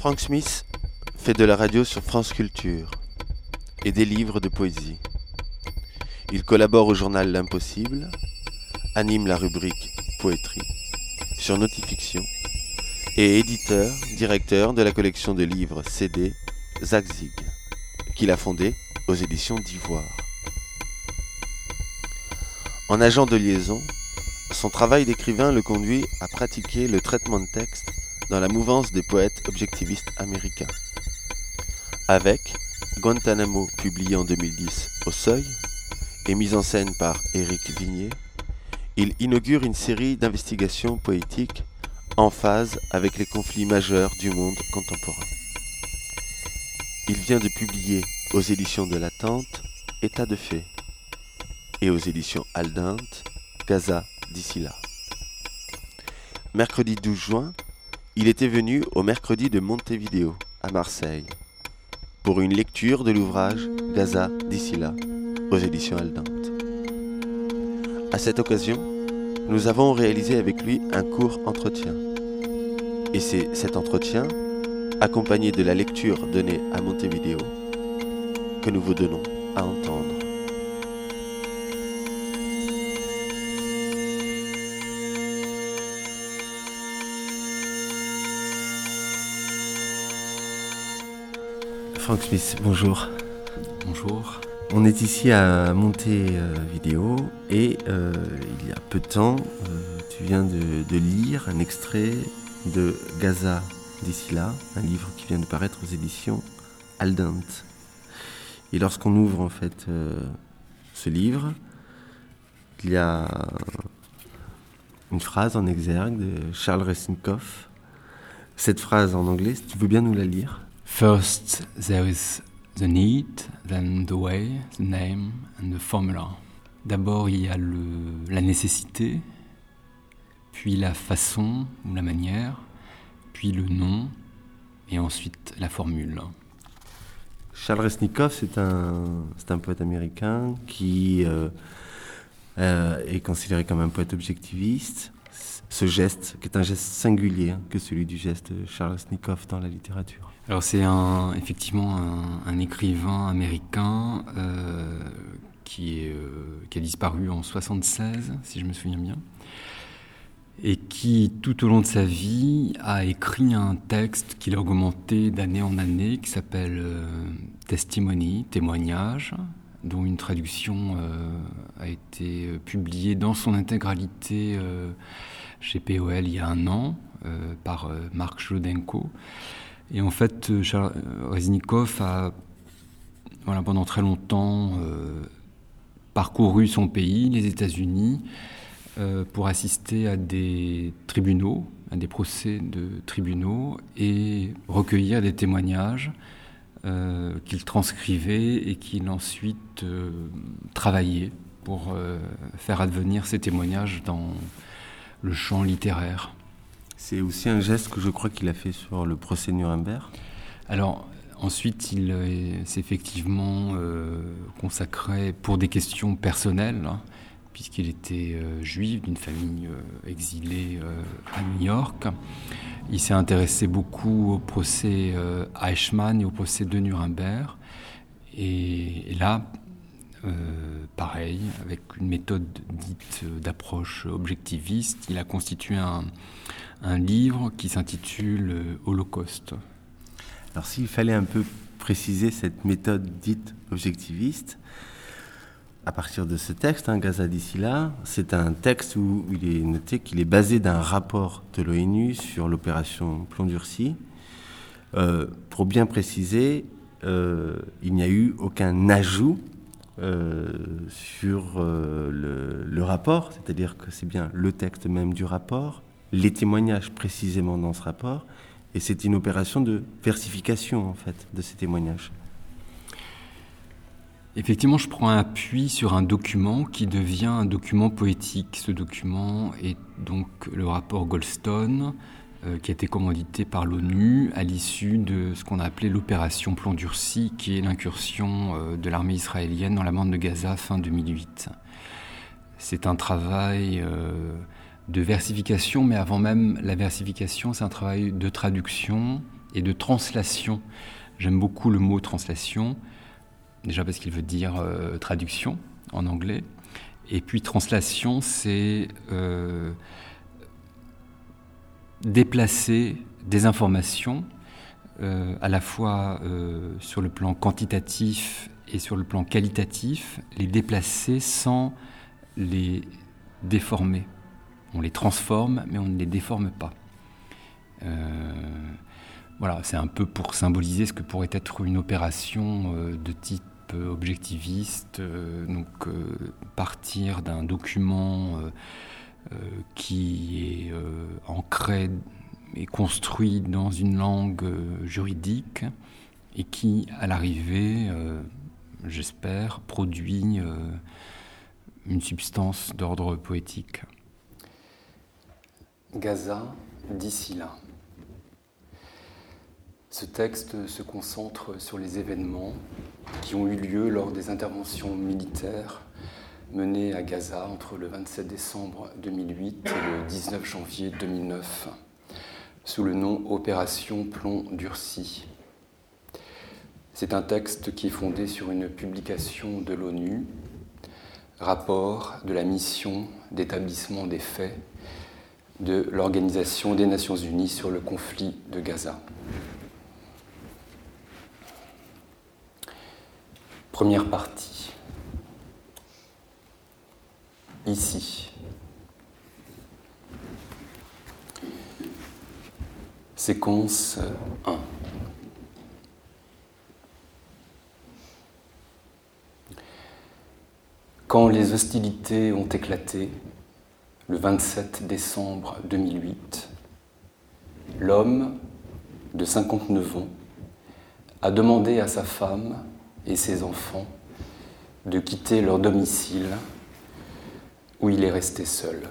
Frank Smith fait de la radio sur France Culture et des livres de poésie. Il collabore au journal L'Impossible, anime la rubrique Poétrie sur Notifiction et éditeur, directeur de la collection de livres CD Zagzig, qu'il a fondé aux éditions d'Ivoire. En agent de liaison, son travail d'écrivain le conduit à pratiquer le traitement de texte dans la mouvance des poètes objectivistes américains. Avec Guantanamo, publié en 2010 au Seuil, et mise en scène par Éric Vignier, il inaugure une série d'investigations poétiques en phase avec les conflits majeurs du monde contemporain. Il vient de publier aux éditions de l'Attente État de fait et aux éditions Aldinte Gaza d'ici là. Mercredi 12 juin, il était venu au mercredi de Montevideo à Marseille pour une lecture de l'ouvrage Gaza d'ici aux éditions Aldente. À cette occasion, nous avons réalisé avec lui un court entretien. Et c'est cet entretien, accompagné de la lecture donnée à Montevideo, que nous vous donnons à entendre. Frank Smith, bonjour. Bonjour. On est ici à Montevideo et euh, il y a peu de temps, euh, tu viens de, de lire un extrait de Gaza d'ici là, un livre qui vient de paraître aux éditions Aldente. Et lorsqu'on ouvre en fait euh, ce livre, il y a une phrase en exergue de Charles Resnikoff. Cette phrase en anglais, si tu veux bien nous la lire. First, there is the need, then the way, the name and the formula. D'abord, il y a la nécessité, puis la façon ou la manière, puis le nom, et ensuite la formule. Charles un, c'est un poète américain qui euh, euh, est considéré comme un poète objectiviste. Ce geste, qui est un geste singulier que celui du geste de Charles Resnikoff dans la littérature. Alors c'est un, effectivement un, écrivain américain euh, qui, est, euh, qui a disparu en 76, si je me souviens bien, et qui tout au long de sa vie a écrit un texte qu'il a augmenté d'année en année, qui s'appelle euh, Testimony, témoignage, dont une traduction a été publiée dans son intégralité chez POL il y a un an euh, par euh, Marc Jlodenko. Et en fait, euh, Charles Reznikov a, voilà, pendant très longtemps, parcouru son pays, les États-Unis, pour assister à des tribunaux, à des procès de tribunaux, et recueillir des témoignages qu'il transcrivait et qu'il ensuite travaillait pour faire advenir ces témoignages dans le champ littéraire. C'est aussi un geste que je crois qu'il a fait sur le procès Nuremberg. Alors, ensuite, il s'est effectivement euh, consacré pour des questions personnelles, hein, puisqu'il était euh, juif d'une famille euh, exilée à New York. Il s'est intéressé beaucoup au procès Eichmann et au procès de Nuremberg. Et, et là, euh, pareil, avec une méthode dite euh, d'approche objectiviste, il a constitué un, livre qui s'intitule euh, Holocauste. Alors s'il fallait un peu préciser cette méthode dite objectiviste, à partir de ce texte, hein, Gaza d'ici là, c'est un texte où il est noté qu'il est basé d'un rapport de l'ONU sur l'opération Plomb durci. Pour bien préciser, il n'y a eu aucun ajout euh, sur euh, le, rapport, c'est-à-dire que c'est bien le texte même du rapport, les témoignages précisément dans ce rapport, et c'est une opération de versification en fait de ces témoignages. Effectivement, je prends appui sur un document qui devient un document poétique. Ce document est donc le rapport Goldstone, qui a été commandité par l'ONU à l'issue de ce qu'on a appelé l'opération Plomb durci, qui est l'incursion euh, de l'armée israélienne dans la bande de Gaza fin 2008. C'est un travail euh, de versification, mais avant même la versification, c'est un travail de traduction et de translation. J'aime beaucoup le mot translation, déjà parce qu'il veut dire euh, traduction en anglais. Et puis translation, c'est euh, déplacer des informations euh, à la fois sur le plan quantitatif et sur le plan qualitatif, les déplacer sans les déformer. On les transforme, mais on ne les déforme pas. Euh, voilà, c'est un peu pour symboliser ce que pourrait être une opération euh, de type objectiviste, euh, donc partir d'un document qui est ancré et construit dans une langue juridique et qui, à l'arrivée, j'espère, produit une substance d'ordre poétique. Gaza, d'ici là. Ce texte se concentre sur les événements qui ont eu lieu lors des interventions militaires menées à Gaza entre le 27 décembre 2008 et le 19 janvier 2009, sous le nom Opération Plomb durci. C'est un texte qui est fondé sur une publication de l'ONU, rapport de la mission d'établissement des faits de l'Organisation des Nations Unies sur le conflit de Gaza. Première partie. Ici. Séquence 1. Quand les hostilités ont éclaté, le 27 décembre 2008, l'homme de 59 ans a demandé à sa femme et ses enfants de quitter leur domicile où il est resté seul.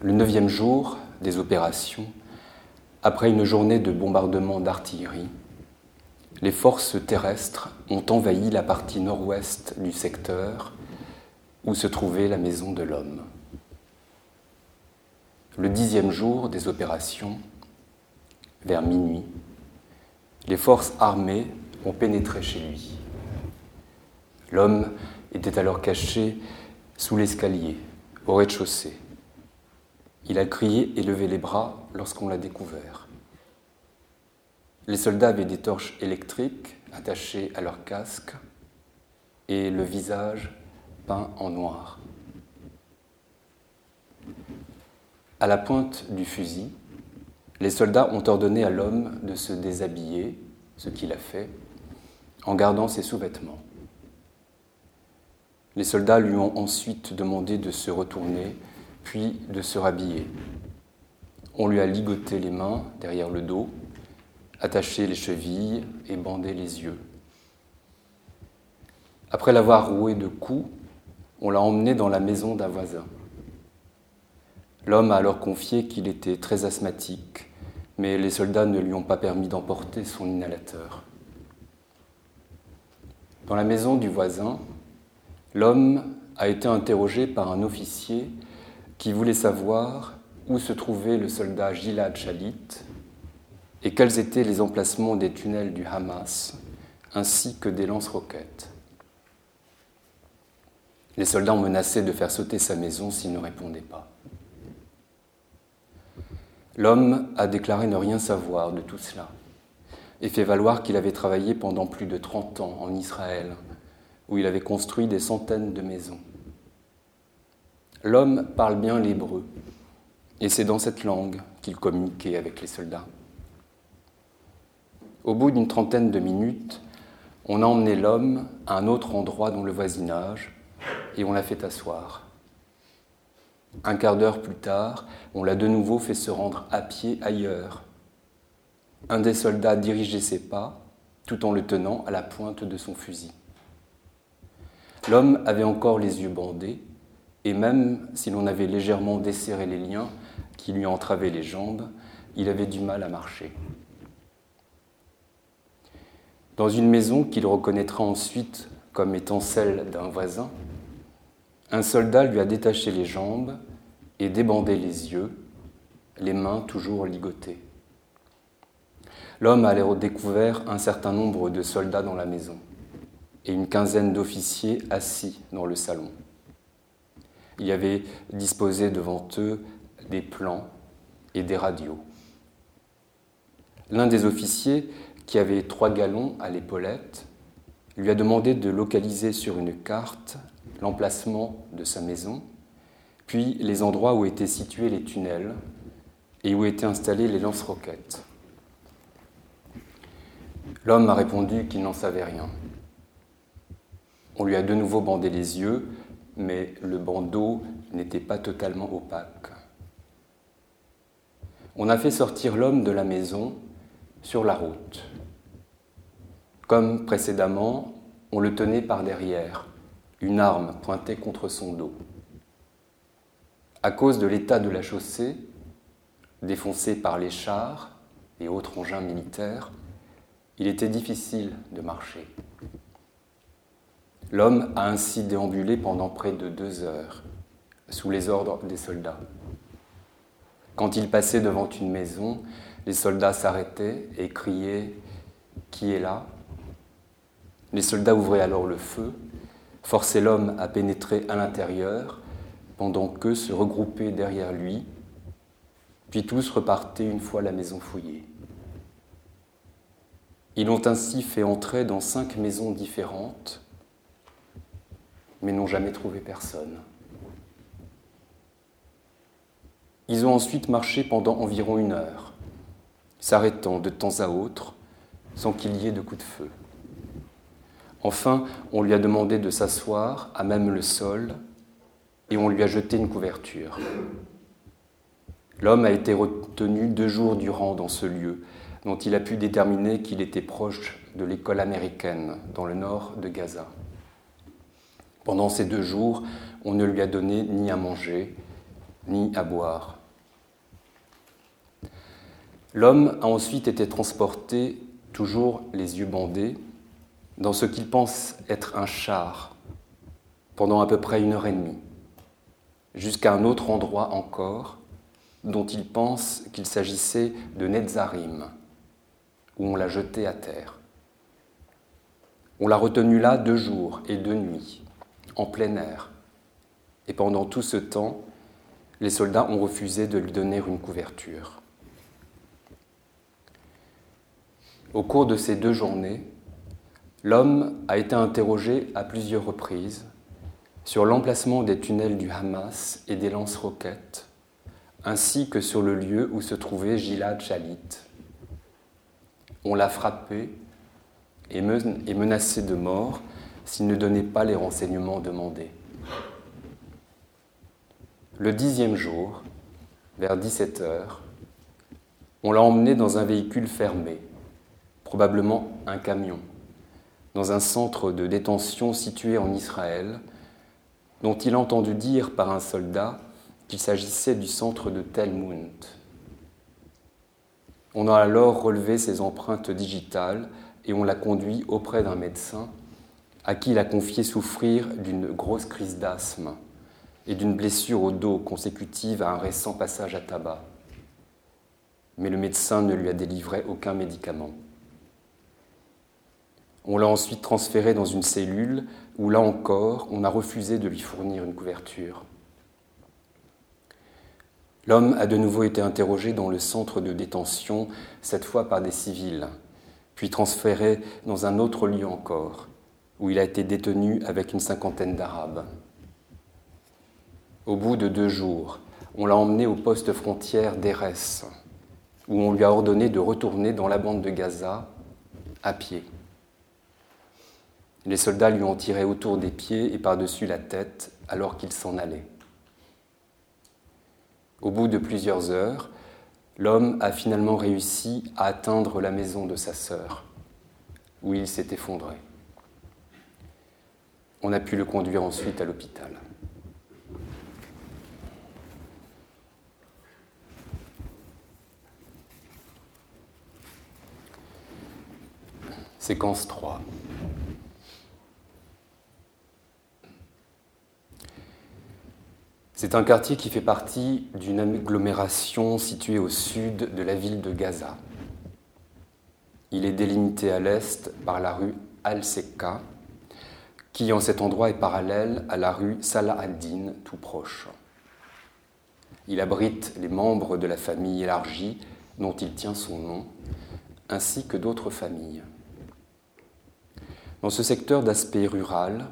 Le neuvième jour des opérations, après une journée de bombardement d'artillerie, les forces terrestres ont envahi la partie nord-ouest du secteur où se trouvait la maison de l'homme. Le dixième jour des opérations, vers minuit, les forces armées ont pénétré chez lui. L'homme était alors caché sous l'escalier, au rez-de-chaussée. Il a crié et levé les bras lorsqu'on l'a découvert. Les soldats avaient des torches électriques attachées à leur casque et le visage peint en noir. À la pointe du fusil, les soldats ont ordonné à l'homme de se déshabiller, ce qu'il a fait, en gardant ses sous-vêtements. Les soldats lui ont ensuite demandé de se retourner, puis de se rhabiller. On lui a ligoté les mains derrière le dos, attaché les chevilles et bandé les yeux. Après l'avoir roué de coups, on l'a emmené dans la maison d'un voisin. L'homme a alors confié qu'il était très asthmatique, mais les soldats ne lui ont pas permis d'emporter son inhalateur. Dans la maison du voisin, l'homme a été interrogé par un officier qui voulait savoir où se trouvait le soldat Gilad Shalit et quels étaient les emplacements des tunnels du Hamas, ainsi que des lance-roquettes. Les soldats ont menacé de faire sauter sa maison s'il ne répondait pas. L'homme a déclaré ne rien savoir de tout cela et fait valoir qu'il avait travaillé pendant plus de 30 ans en Israël, où il avait construit des centaines de maisons. L'homme parle bien l'hébreu, et c'est dans cette langue qu'il communiquait avec les soldats. Au bout d'une trentaine de minutes, on a emmené l'homme à un autre endroit dans le voisinage, et on l'a fait asseoir. Un quart d'heure plus tard, on l'a de nouveau fait se rendre à pied ailleurs. Un des soldats dirigeait ses pas tout en le tenant à la pointe de son fusil. L'homme avait encore les yeux bandés, et même si l'on avait légèrement desserré les liens qui lui entravaient les jambes, il avait du mal à marcher. Dans une maison qu'il reconnaîtra ensuite comme étant celle d'un voisin, un soldat lui a détaché les jambes et débandé les yeux, les mains toujours ligotées. L'homme a découvert un certain nombre de soldats dans la maison et une quinzaine d'officiers assis dans le salon. Il y avait disposé devant eux des plans et des radios. L'un des officiers, qui avait trois galons à l'épaulette, lui a demandé de localiser sur une carte l'emplacement de sa maison, puis les endroits où étaient situés les tunnels et où étaient installés les lance-roquettes. L'homme a répondu qu'il n'en savait rien. On lui a de nouveau bandé les yeux, mais le bandeau n'était pas totalement opaque. On a fait sortir l'homme de la maison sur la route. Comme précédemment, on le tenait par derrière, une arme pointée contre son dos. À cause de l'état de la chaussée, défoncée par les chars et autres engins militaires, il était difficile de marcher. L'homme a ainsi déambulé pendant près de deux heures, sous les ordres des soldats. Quand il passait devant une maison, les soldats s'arrêtaient et criaient Qui est là? Les soldats ouvraient alors le feu, forçaient l'homme à pénétrer à l'intérieur, pendant qu'eux se regroupaient derrière lui, puis tous repartaient une fois la maison fouillée. Ils l'ont ainsi fait entrer dans cinq maisons différentes, mais n'ont jamais trouvé personne. Ils ont ensuite marché pendant environ une heure, s'arrêtant de temps à autre sans qu'il y ait de coup de feu. Enfin, on lui a demandé de s'asseoir à même le sol et on lui a jeté une couverture. L'homme a été retenu deux jours durant dans ce lieu, dont il a pu déterminer qu'il était proche de l'école américaine dans le nord de Gaza. Pendant ces deux jours, on ne lui a donné ni à manger, ni à boire. L'homme a ensuite été transporté, toujours les yeux bandés, dans ce qu'il pense être un char, pendant à peu près une heure et demie, jusqu'à un autre endroit encore, dont il pense qu'il s'agissait de Netzarim, où on l'a jeté à terre. On l'a retenu là deux jours et deux nuits, en plein air. Et pendant tout ce temps, les soldats ont refusé de lui donner une couverture. Au cours de ces deux journées, l'homme a été interrogé à plusieurs reprises sur l'emplacement des tunnels du Hamas et des lance-roquettes, ainsi que sur le lieu où se trouvait Gilad Shalit, on l'a frappé et menacé de mort s'il ne donnait pas les renseignements demandés. Le dixième jour, vers 17 heures, on l'a emmené dans un véhicule fermé, probablement un camion, dans un centre de détention situé en Israël, dont il a entendu dire par un soldat qu'il s'agissait du centre de Telmund. On a alors relevé ses empreintes digitales et on l'a conduit auprès d'un médecin à qui il a confié souffrir d'une grosse crise d'asthme et d'une blessure au dos consécutive à un récent passage à tabac. Mais le médecin ne lui a délivré aucun médicament. On l'a ensuite transféré dans une cellule où, là encore, on a refusé de lui fournir une couverture. L'homme a de nouveau été interrogé dans le centre de détention, cette fois par des civils, puis transféré dans un autre lieu encore, où il a été détenu avec une cinquantaine d'Arabes. Au bout de deux jours, on l'a emmené au poste frontière d'Erès, où on lui a ordonné de retourner dans la bande de Gaza à pied. Les soldats lui ont tiré autour des pieds et par-dessus la tête alors qu'il s'en allait. Au bout de plusieurs heures, l'homme a finalement réussi à atteindre la maison de sa sœur, où il s'est effondré. On a pu le conduire ensuite à l'hôpital. Séquence 3. C'est un quartier qui fait partie d'une agglomération située au sud de la ville de Gaza. Il est délimité à l'est par la rue Al-Sekka, qui en cet endroit est parallèle à la rue Salah ad-Din, tout proche. Il abrite les membres de la famille élargie dont il tient son nom, ainsi que d'autres familles. Dans ce secteur d'aspect rural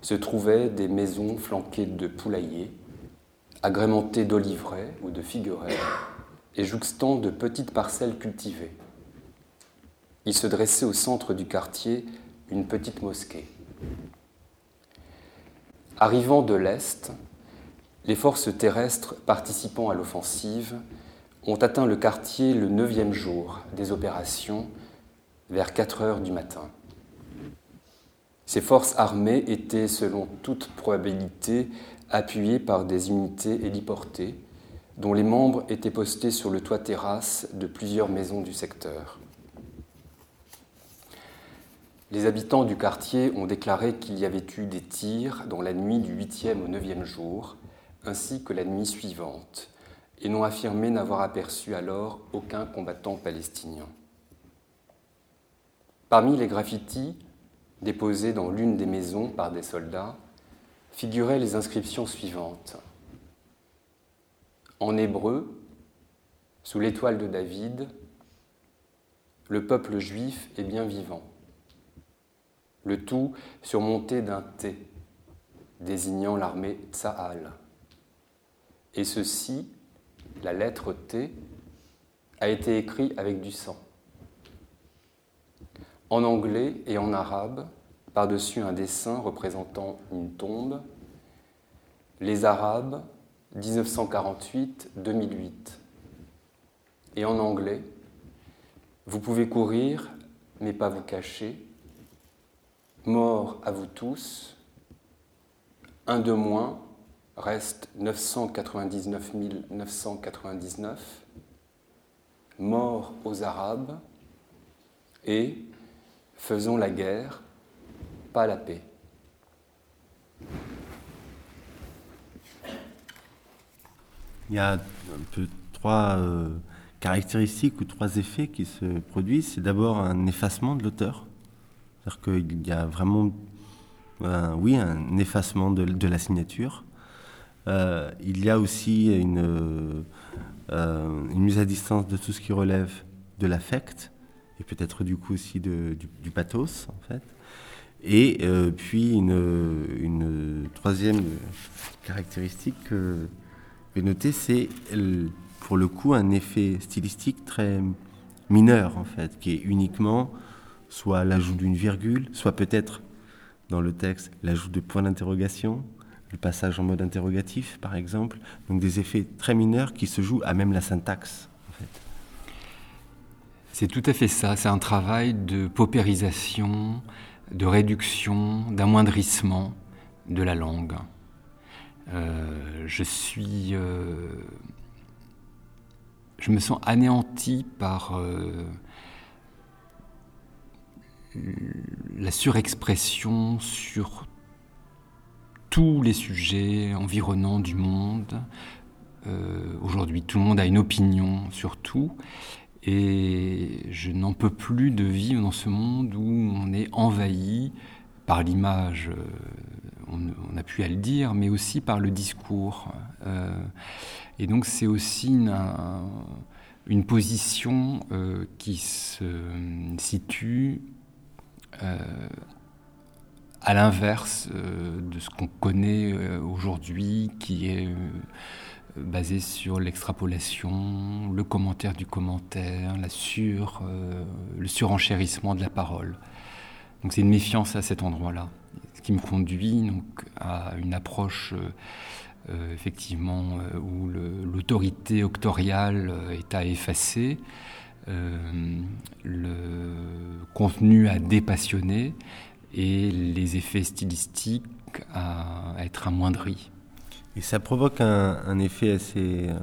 se trouvaient des maisons flanquées de poulaillers, agrémentées d'oliveraies ou de figuerets, et jouxtant de petites parcelles cultivées. Il se dressait au centre du quartier une petite mosquée. Arrivant de l'Est, les forces terrestres participant à l'offensive ont atteint le quartier le neuvième jour des opérations vers 4 heures du matin. Ces forces armées étaient, selon toute probabilité, appuyées par des unités héliportées, dont les membres étaient postés sur le toit terrasse de plusieurs maisons du secteur. Les habitants du quartier ont déclaré qu'il y avait eu des tirs dans la nuit du 8e au 9e jour, ainsi que la nuit suivante, et n'ont affirmé n'avoir aperçu alors aucun combattant palestinien. Parmi les graffitis déposés dans l'une des maisons par des soldats figuraient les inscriptions suivantes. En hébreu, sous l'étoile de David, le peuple juif est bien vivant le tout surmonté d'un T, désignant l'armée Tsahal. Et ceci, la lettre T, a été écrit avec du sang. En anglais et en arabe, par-dessus un dessin représentant une tombe, Les Arabes, 1948-2008. Et en anglais, Vous pouvez courir, mais pas vous cacher, Mort à vous tous, un de moins, reste 999 999. Mort aux Arabes et faisons la guerre, pas la paix. Il y a trois euh, caractéristiques ou trois effets qui se produisent. C'est d'abord un effacement de l'auteur c'est-à-dire qu'il y a vraiment, oui, un effacement de, la signature. Euh, il y a aussi une, euh, une, mise à distance de tout ce qui relève de l'affect, et peut-être du coup aussi du, pathos, en fait. Et euh, puis une, une, troisième caractéristique que je vais noter, c'est pour le coup un effet stylistique très mineur, en fait, qui est uniquement soit l'ajout d'une virgule, soit peut-être dans le texte l'ajout de points d'interrogation, le passage en mode interrogatif par exemple, donc des effets très mineurs qui se jouent à même la syntaxe. C'est tout à fait ça, c'est un travail de paupérisation, de réduction, d'amoindrissement de la langue. Euh, je suis... Euh, je me sens anéanti par... Euh, la surexpression sur tous les sujets environnants du monde. Euh, aujourd'hui, tout le monde a une opinion sur tout. Et je n'en peux plus de vivre dans ce monde où on est envahi par l'image, euh, on, a pu à le dire, mais aussi par le discours. Euh, et donc c'est aussi une, position qui se situe à l'inverse euh, de ce qu'on connaît euh, aujourd'hui, qui est basé sur l'extrapolation, le commentaire du commentaire, la sur, le surenchérissement de la parole. Donc c'est une méfiance à cet endroit-là, ce qui me conduit donc à une approche effectivement où l'autorité octoriale est à effacer, euh, le contenu à dépassionner et les effets stylistiques à être amoindris. Et ça provoque un, effet assez euh,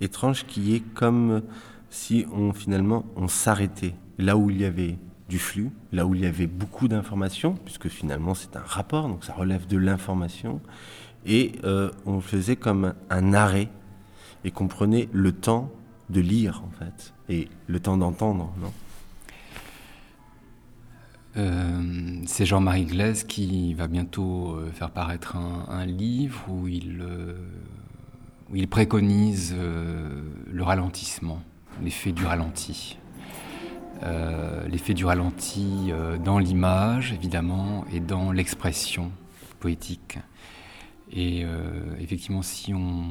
étrange qui est comme si on finalement on s'arrêtait là où il y avait du flux, là où il y avait beaucoup d'informations, puisque finalement c'est un rapport, donc ça relève de l'information, et euh, on faisait comme un arrêt et qu'on prenait le temps de lire en fait et le temps d'entendre, non? Euh, c'est Jean-Marie Glaise qui va bientôt euh, faire paraître un, livre où il, il préconise le ralentissement, l'effet du ralenti. l'effet du ralenti dans l'image, évidemment, et dans l'expression poétique. Et euh, effectivement, si on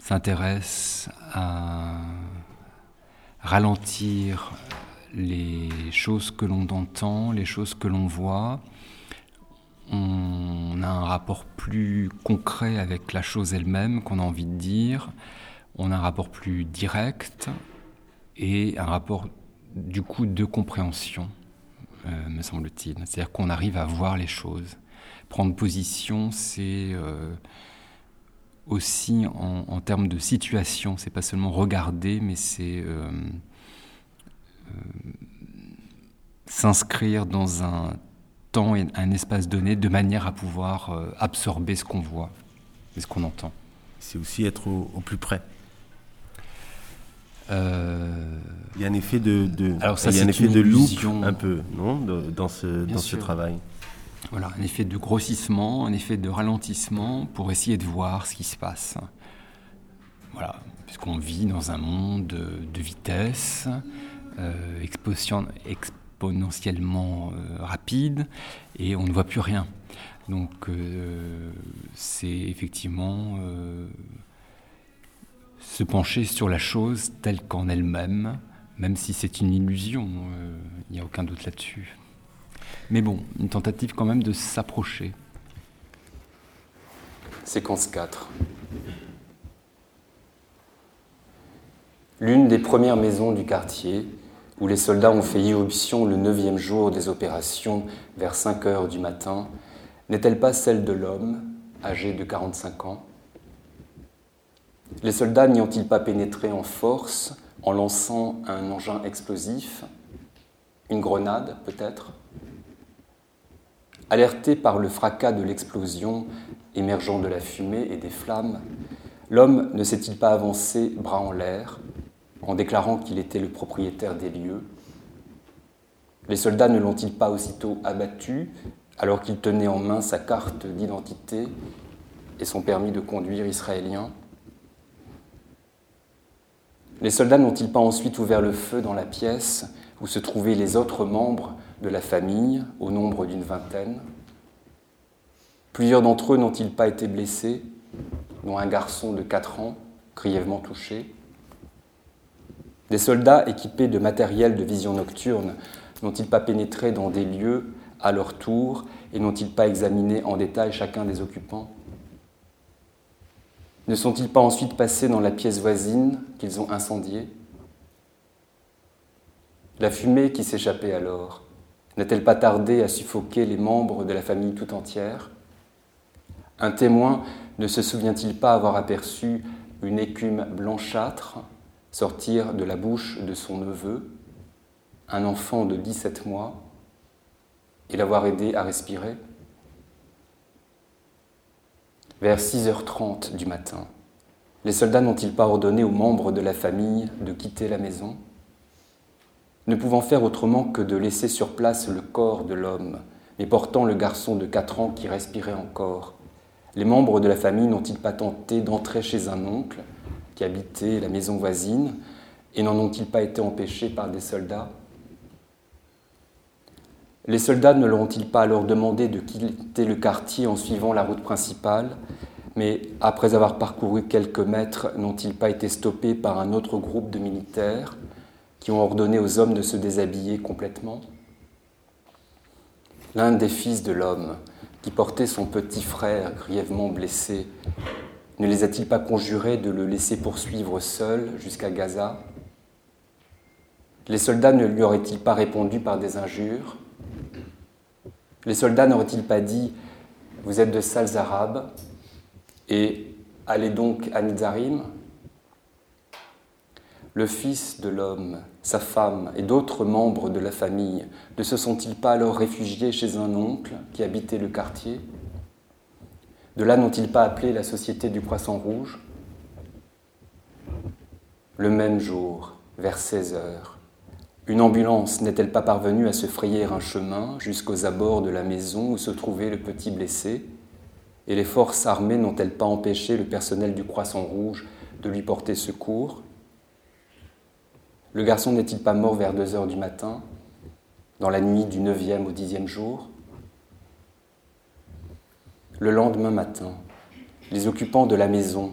s'intéresse à ralentir les choses que l'on entend, les choses que l'on voit, on a un rapport plus concret avec la chose elle-même qu'on a envie de dire, on a un rapport plus direct et un rapport du coup de compréhension, euh, me semble-t-il. C'est-à-dire qu'on arrive à voir les choses. Prendre position, c'est euh, aussi en, termes de situation. C'est pas seulement regarder, mais c'est euh, euh, s'inscrire dans un temps et un espace donné de manière à pouvoir absorber ce qu'on voit et ce qu'on entend. C'est aussi être au, plus près. Il y a un effet de, Alors ça, il y a un effet de loup un peu, non, dans ce, dans ce travail. Voilà, un effet de grossissement, un effet de ralentissement pour essayer de voir ce qui se passe. Voilà, puisqu'on vit dans un monde de vitesse, euh, exponentiellement euh, rapide, et on ne voit plus rien. Donc euh, c'est effectivement se pencher sur la chose telle qu'en elle-même, même si c'est une illusion, il n'y a aucun doute là-dessus. Mais bon, une tentative quand même de s'approcher. Séquence 4. L'une des premières maisons du quartier, où les soldats ont fait irruption le neuvième jour des opérations vers 5 heures du matin, n'est-elle pas celle de l'homme, âgé de 45 ans? Les soldats n'y ont-ils pas pénétré en force en lançant un engin explosif? Une grenade, peut-être? Alerté par le fracas de l'explosion émergeant de la fumée et des flammes, l'homme ne s'est-il pas avancé bras en l'air en déclarant qu'il était le propriétaire des lieux? Les soldats ne l'ont-ils pas aussitôt abattu alors qu'il tenait en main sa carte d'identité et son permis de conduire israélien? Les soldats n'ont-ils pas ensuite ouvert le feu dans la pièce où se trouvaient les autres membres de la famille, au nombre d'une vingtaine. Plusieurs d'entre eux n'ont-ils pas été blessés, dont un garçon de 4 ans, grièvement touché? Des soldats équipés de matériel de vision nocturne n'ont-ils pas pénétré dans des lieux à leur tour et n'ont-ils pas examiné en détail chacun des occupants? Ne sont-ils pas ensuite passés dans la pièce voisine qu'ils ont incendiée? La fumée qui s'échappait alors, N'a-t-elle pas tardé à suffoquer les membres de la famille tout entière? Un témoin ne se souvient-il pas avoir aperçu une écume blanchâtre sortir de la bouche de son neveu, un enfant de 17 mois, et l'avoir aidé à respirer? Vers 6h30 du matin, les soldats n'ont-ils pas ordonné aux membres de la famille de quitter la maison? Ne pouvant faire autrement que de laisser sur place le corps de l'homme, mais portant le garçon de quatre ans qui respirait encore. Les membres de la famille n'ont-ils pas tenté d'entrer chez un oncle qui habitait la maison voisine, et n'en ont-ils pas été empêchés par des soldats? Les soldats ne leur ont-ils pas alors demandé de quitter le quartier en suivant la route principale, mais après avoir parcouru quelques mètres, n'ont-ils pas été stoppés par un autre groupe de militaires? Qui ont ordonné aux hommes de se déshabiller complètement. L'un des fils de l'homme, qui portait son petit frère grièvement blessé, ne les a-t-il pas conjurés de le laisser poursuivre seul jusqu'à Gaza? Les soldats ne lui auraient-ils pas répondu par des injures? Les soldats n'auraient-ils pas dit Vous êtes de sales arabes et allez donc à Nizarim? Le fils de l'homme, sa femme et d'autres membres de la famille ne se sont-ils pas alors réfugiés chez un oncle qui habitait le quartier? De là n'ont-ils pas appelé la société du Croissant Rouge? Le même jour, vers 16 heures, une ambulance n'est-elle pas parvenue à se frayer un chemin jusqu'aux abords de la maison où se trouvait le petit blessé? Et les forces armées n'ont-elles pas empêché le personnel du Croissant Rouge de lui porter secours? Le garçon n'est-il pas mort vers 2 heures du matin, dans la nuit du 9e au 10e jour? Le lendemain matin, les occupants de la maison,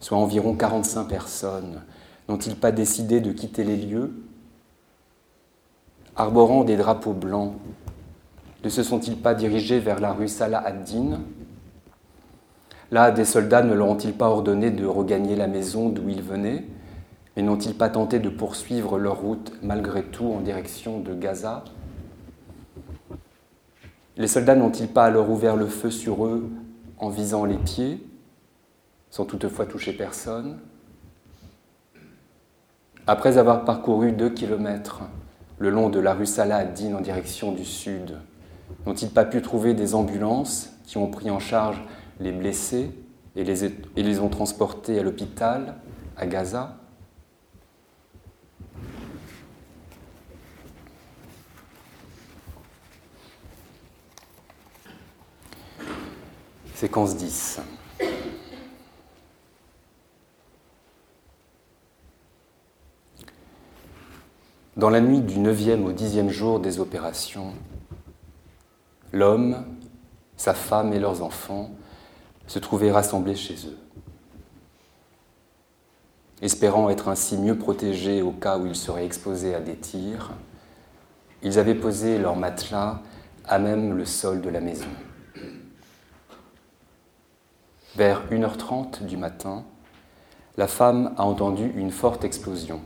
soit environ 45 personnes, n'ont-ils pas décidé de quitter les lieux? Arborant des drapeaux blancs, ne se sont-ils pas dirigés vers la rue Salah ad-Din Là, des soldats ne leur ont-ils pas ordonné de regagner la maison d'où ils venaient? Mais n'ont-ils pas tenté de poursuivre leur route malgré tout en direction de Gaza? Les soldats n'ont-ils pas alors ouvert le feu sur eux en visant les pieds, sans toutefois toucher personne? Après avoir parcouru deux kilomètres le long de la rue Salah en direction du sud, n'ont-ils pas pu trouver des ambulances qui ont pris en charge les blessés et les, et les ont transportés à l'hôpital à Gaza? Séquence 10. Dans la nuit du 9e au 10e jour des opérations, l'homme, sa femme et leurs enfants se trouvaient rassemblés chez eux. Espérant être ainsi mieux protégés au cas où ils seraient exposés à des tirs, ils avaient posé leur matelas à même le sol de la maison. Vers 1h30 du matin, la femme a entendu une forte explosion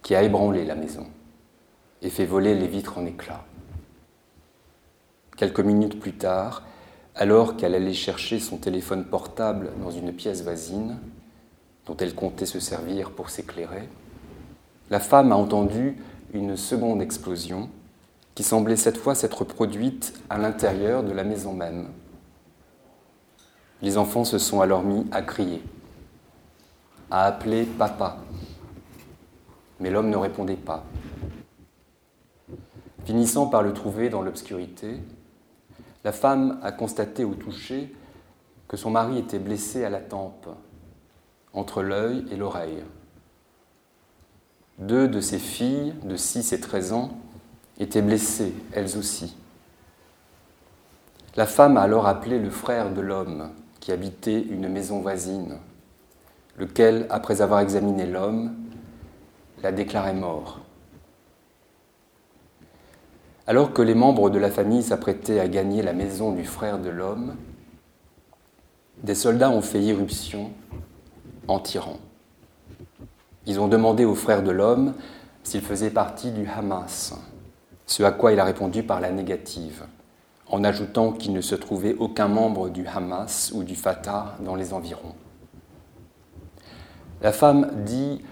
qui a ébranlé la maison et fait voler les vitres en éclats. Quelques minutes plus tard, alors qu'elle allait chercher son téléphone portable dans une pièce voisine, dont elle comptait se servir pour s'éclairer, la femme a entendu une seconde explosion qui semblait cette fois s'être produite à l'intérieur de la maison même. Les enfants se sont alors mis à crier, à appeler papa. Mais l'homme ne répondait pas. Finissant par le trouver dans l'obscurité, la femme a constaté au toucher que son mari était blessé à la tempe, entre l'œil et l'oreille. Deux de ses filles, de 6 et 13 ans, étaient blessées, elles aussi. La femme a alors appelé le frère de l'homme, qui habitait une maison voisine, lequel, après avoir examiné l'homme, l'a déclaré mort. Alors que les membres de la famille s'apprêtaient à gagner la maison du frère de l'homme, des soldats ont fait irruption en tirant. Ils ont demandé au frère de l'homme s'il faisait partie du Hamas, ce à quoi il a répondu par la négative en ajoutant qu'il ne se trouvait aucun membre du Hamas ou du Fatah dans les environs. La femme dit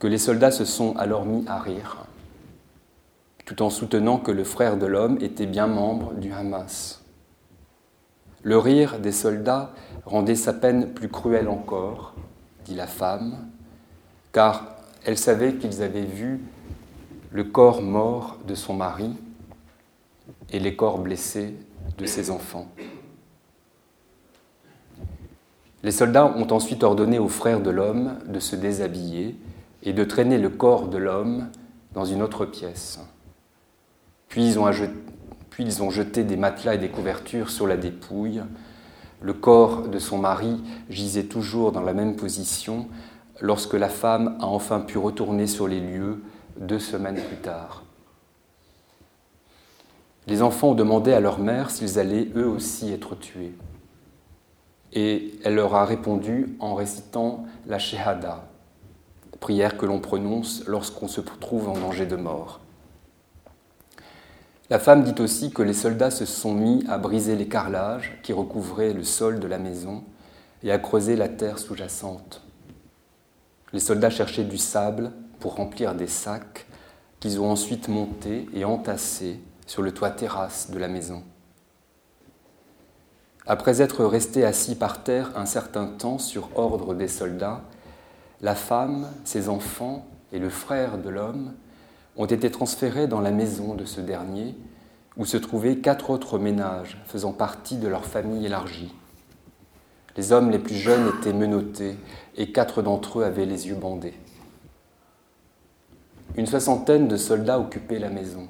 que les soldats se sont alors mis à rire, tout en soutenant que le frère de l'homme était bien membre du Hamas. Le rire des soldats rendait sa peine plus cruelle encore, dit la femme, car elle savait qu'ils avaient vu le corps mort de son mari et les corps blessés de ses enfants. Les soldats ont ensuite ordonné aux frères de l'homme de se déshabiller et de traîner le corps de l'homme dans une autre pièce. Puis ils, ont jeté des matelas et des couvertures sur la dépouille. Le corps de son mari gisait toujours dans la même position lorsque la femme a enfin pu retourner sur les lieux deux semaines plus tard. Les enfants ont demandé à leur mère s'ils allaient eux aussi être tués. Et elle leur a répondu en récitant la Shehada, prière que l'on prononce lorsqu'on se trouve en danger de mort. La femme dit aussi que les soldats se sont mis à briser les carrelages qui recouvraient le sol de la maison et à creuser la terre sous-jacente. Les soldats cherchaient du sable pour remplir des sacs qu'ils ont ensuite montés et entassés sur le toit terrasse de la maison. Après être restés assis par terre un certain temps sur ordre des soldats, la femme, ses enfants et le frère de l'homme ont été transférés dans la maison de ce dernier, où se trouvaient quatre autres ménages faisant partie de leur famille élargie. Les hommes les plus jeunes étaient menottés et quatre d'entre eux avaient les yeux bandés. Une soixantaine de soldats occupaient la maison.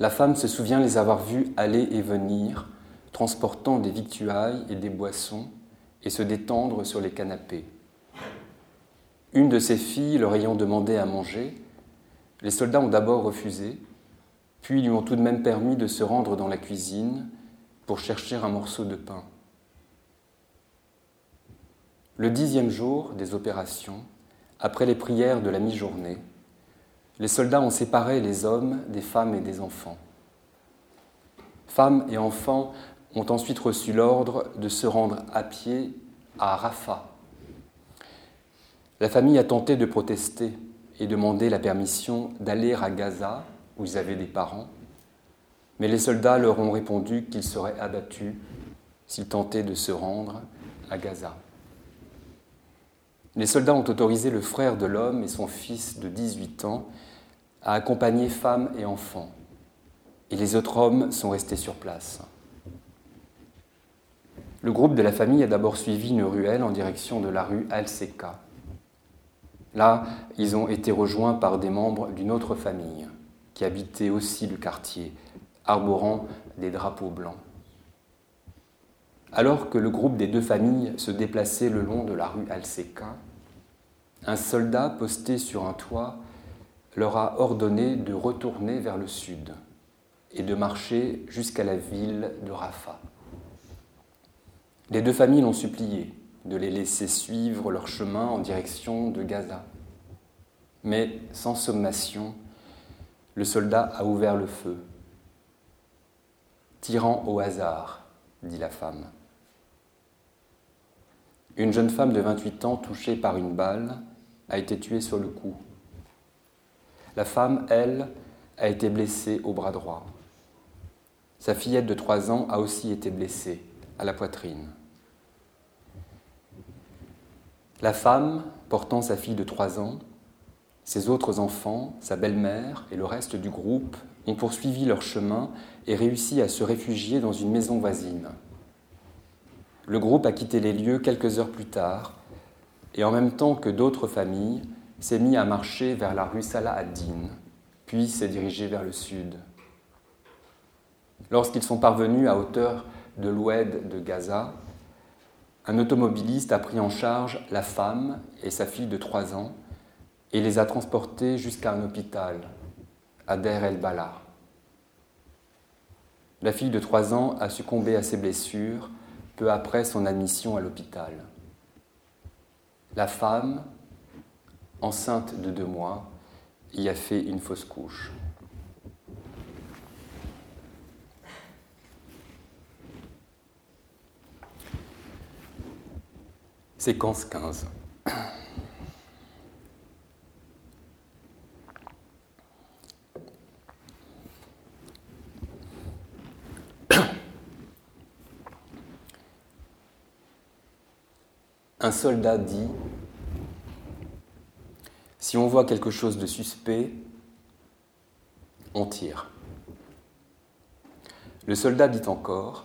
La femme se souvient les avoir vus aller et venir, transportant des victuailles et des boissons, et se détendre sur les canapés. Une de ses filles leur ayant demandé à manger, les soldats ont d'abord refusé, puis lui ont tout de même permis de se rendre dans la cuisine pour chercher un morceau de pain. Le dixième jour des opérations, après les prières de la mi-journée, les soldats ont séparé les hommes des femmes et des enfants. Femmes et enfants ont ensuite reçu l'ordre de se rendre à pied à Rafah. La famille a tenté de protester et demander la permission d'aller à Gaza, où ils avaient des parents, mais les soldats leur ont répondu qu'ils seraient abattus s'ils tentaient de se rendre à Gaza. Les soldats ont autorisé le frère de l'homme et son fils de 18 ans à accompagner femmes et enfants, et les autres hommes sont restés sur place. Le groupe de la famille a d'abord suivi une ruelle en direction de la rue Al-Seka. Là, ils ont été rejoints par des membres d'une autre famille qui habitait aussi le quartier, arborant des drapeaux blancs. Alors que le groupe des deux familles se déplaçait le long de la rue Al-Seka, un soldat posté sur un toit leur a ordonné de retourner vers le sud et de marcher jusqu'à la ville de Rafah. Les deux familles l'ont supplié de les laisser suivre leur chemin en direction de Gaza. Mais sans sommation, le soldat a ouvert le feu. Tirant au hasard, dit la femme. Une jeune femme de 28 ans touchée par une balle a été tuée sur le coup. La femme, elle, a été blessée au bras droit. Sa fillette de 3 ans a aussi été blessée à la poitrine. La femme, portant sa fille de 3 ans, ses autres enfants, sa belle-mère et le reste du groupe ont poursuivi leur chemin et réussi à se réfugier dans une maison voisine. Le groupe a quitté les lieux quelques heures plus tard et en même temps que d'autres familles, s'est mis à marcher vers la rue Salah ad-Din, puis s'est dirigé vers le sud. Lorsqu'ils sont parvenus à hauteur de l'oued de Gaza, un automobiliste a pris en charge la femme et sa fille de trois ans et les a transportés jusqu'à un hôpital, à Der el-Bala. La fille de trois ans a succombé à ses blessures peu après son admission à l'hôpital. La femme, enceinte de deux mois, y a fait une fausse couche. Séquence 15. Un soldat dit Si on voit quelque chose de suspect, on tire. Le soldat dit encore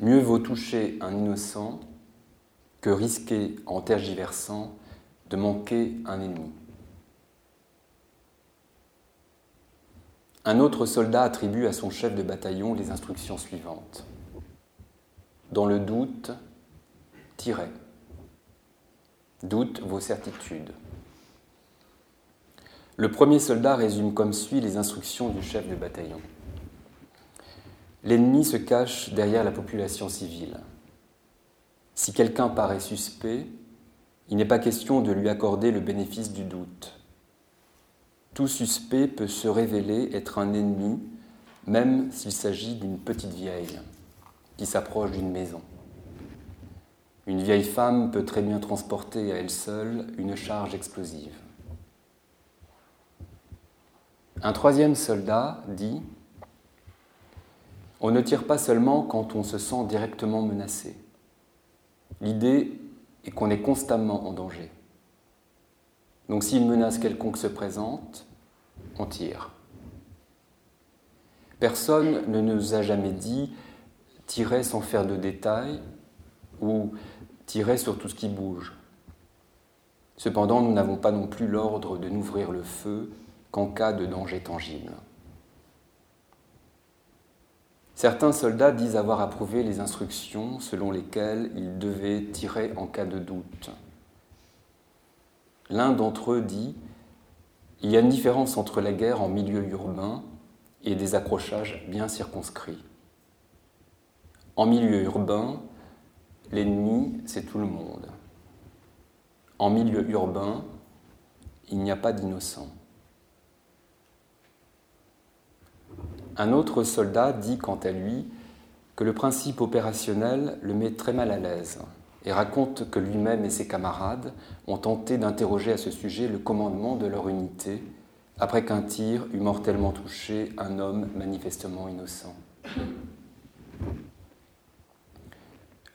Mieux vaut toucher un innocent que risquer en tergiversant de manquer un ennemi. Un autre soldat attribue à son chef de bataillon les instructions suivantes. Dans le doute, tirez. Doute vos certitudes. Le premier soldat résume comme suit les instructions du chef de bataillon. L'ennemi se cache derrière la population civile. Si quelqu'un paraît suspect, il n'est pas question de lui accorder le bénéfice du doute. Tout suspect peut se révéler être un ennemi, même s'il s'agit d'une petite vieille qui s'approche d'une maison. Une vieille femme peut très bien transporter à elle seule une charge explosive. Un troisième soldat dit On ne tire pas seulement quand on se sent directement menacé. L'idée est qu'on est constamment en danger. Donc si une menace quelconque se présente, on tire. Personne ne nous a jamais dit tirer sans faire de détails ou tirer sur tout ce qui bouge. Cependant, nous n'avons pas non plus l'ordre de n'ouvrir le feu qu'en cas de danger tangible. Certains soldats disent avoir approuvé les instructions selon lesquelles ils devaient tirer en cas de doute. L'un d'entre eux dit Il y a une différence entre la guerre en milieu urbain et des accrochages bien circonscrits. En milieu urbain, l'ennemi, c'est tout le monde. En milieu urbain, il n'y a pas d'innocent. Un autre soldat dit quant à lui que le principe opérationnel le met très mal à l'aise et raconte que lui-même et ses camarades ont tenté d'interroger à ce sujet le commandement de leur unité après qu'un tir eût mortellement touché un homme manifestement innocent.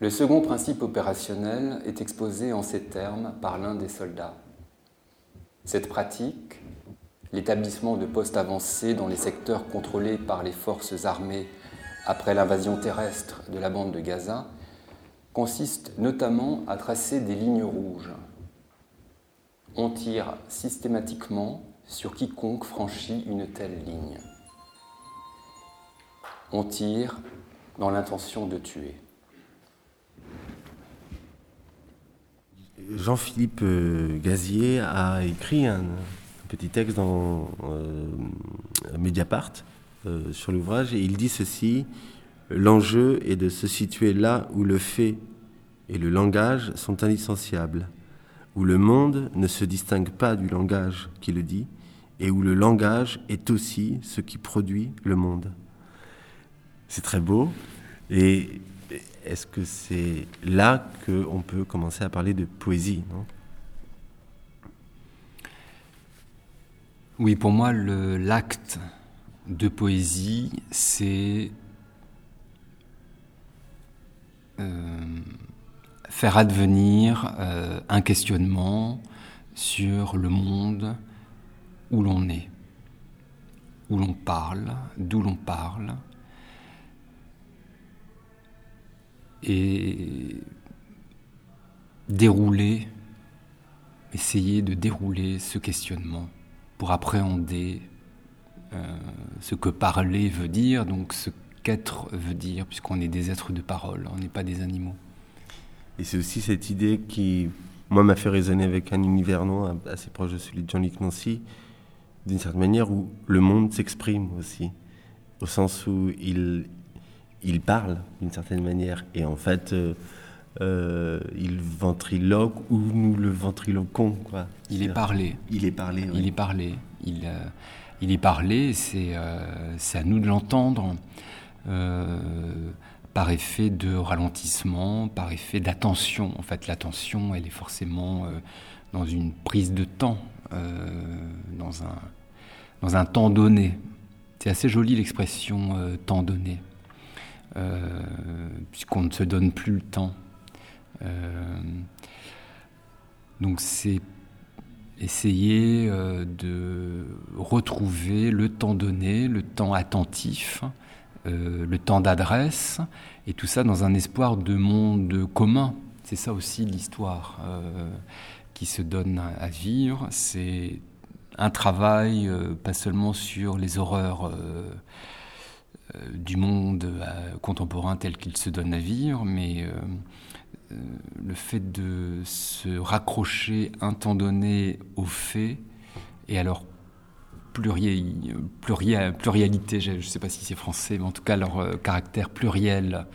Le second principe opérationnel est exposé en ces termes par l'un des soldats. Cette pratique, l'établissement de postes avancés dans les secteurs contrôlés par les forces armées après l'invasion terrestre de la bande de Gaza, consiste notamment à tracer des lignes rouges. On tire systématiquement sur quiconque franchit une telle ligne. On tire dans l'intention de tuer. Jean-Philippe euh, Gazier a écrit un, petit texte dans euh, Mediapart euh, sur l'ouvrage et il dit ceci L'enjeu est de se situer là où le fait et le langage sont indissociables, où le monde ne se distingue pas du langage qui le dit, et où le langage est aussi ce qui produit le monde. C'est très beau. Et est-ce que c'est là qu'on peut commencer à parler de poésie Oui, pour moi, l'acte de poésie, c'est euh, faire advenir euh, un questionnement sur le monde où l'on est, où l'on parle, d'où l'on parle, et dérouler, essayer de dérouler ce questionnement pour appréhender euh, ce que parler veut dire, donc ce qu'être veut dire, puisqu'on est des êtres de parole, on n'est pas des animaux. Et c'est aussi cette idée qui, moi, m'a fait résonner avec un univers non assez proche de celui de Jean-Luc Nancy, d'une certaine manière où le monde s'exprime aussi, au sens où il, il parle d'une certaine manière. Et en fait, euh, euh, il ventriloque ou nous le ventriloquons. Quoi. Il est parlé. Il est parlé. Il est parlé. Il, euh, il est parlé, c'est c'est à nous de l'entendre par effet de ralentissement, par effet d'attention. En fait, l'attention, elle est forcément dans une prise de temps, dans, un, dans un temps donné. C'est assez joli l'expression temps donné. Euh, puisqu'on ne se donne plus le temps. Euh, donc c'est essayer euh, de retrouver le temps donné, le temps attentif, le temps d'adresse, et tout ça dans un espoir de monde commun. C'est ça aussi l'histoire qui se donne à, vivre. C'est un travail pas seulement sur les horreurs du monde euh, contemporain tel qu'il se donne à vivre, mais euh, le fait de se raccrocher un temps donné aux faits et à leur plurialité, je ne sais pas si c'est français, mais en tout cas leur caractère pluriel,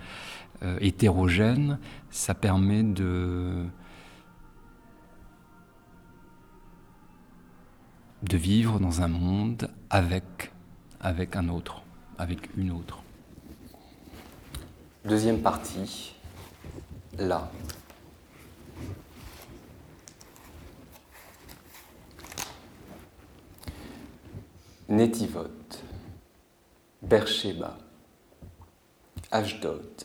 hétérogène, ça permet de, de vivre dans un monde avec, avec un autre avec une autre. Deuxième partie, là. Nétivote, Bercheba, Ashdod,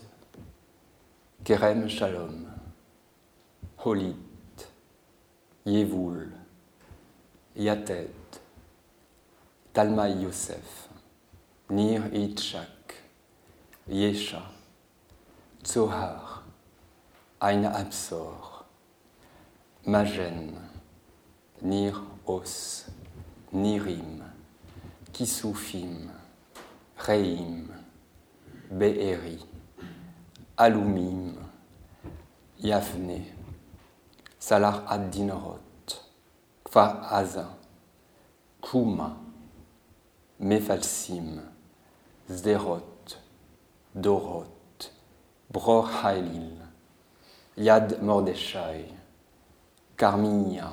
Kerem Shalom, Holit, Yevoul, Yatet, Talmaï Yosef, Nir Itchak, Yesha, Tzohar, Ain Absor, Magen, Nir Os, Nirim, Kisufim, Reim, Be'eri, Alumim, Yavne, Salar ad-Dinorot, Kfar Aza, Kuma, Mefalsim, Zderot, Dorot, Bror Hailil, Yad Mordechai, Carminia,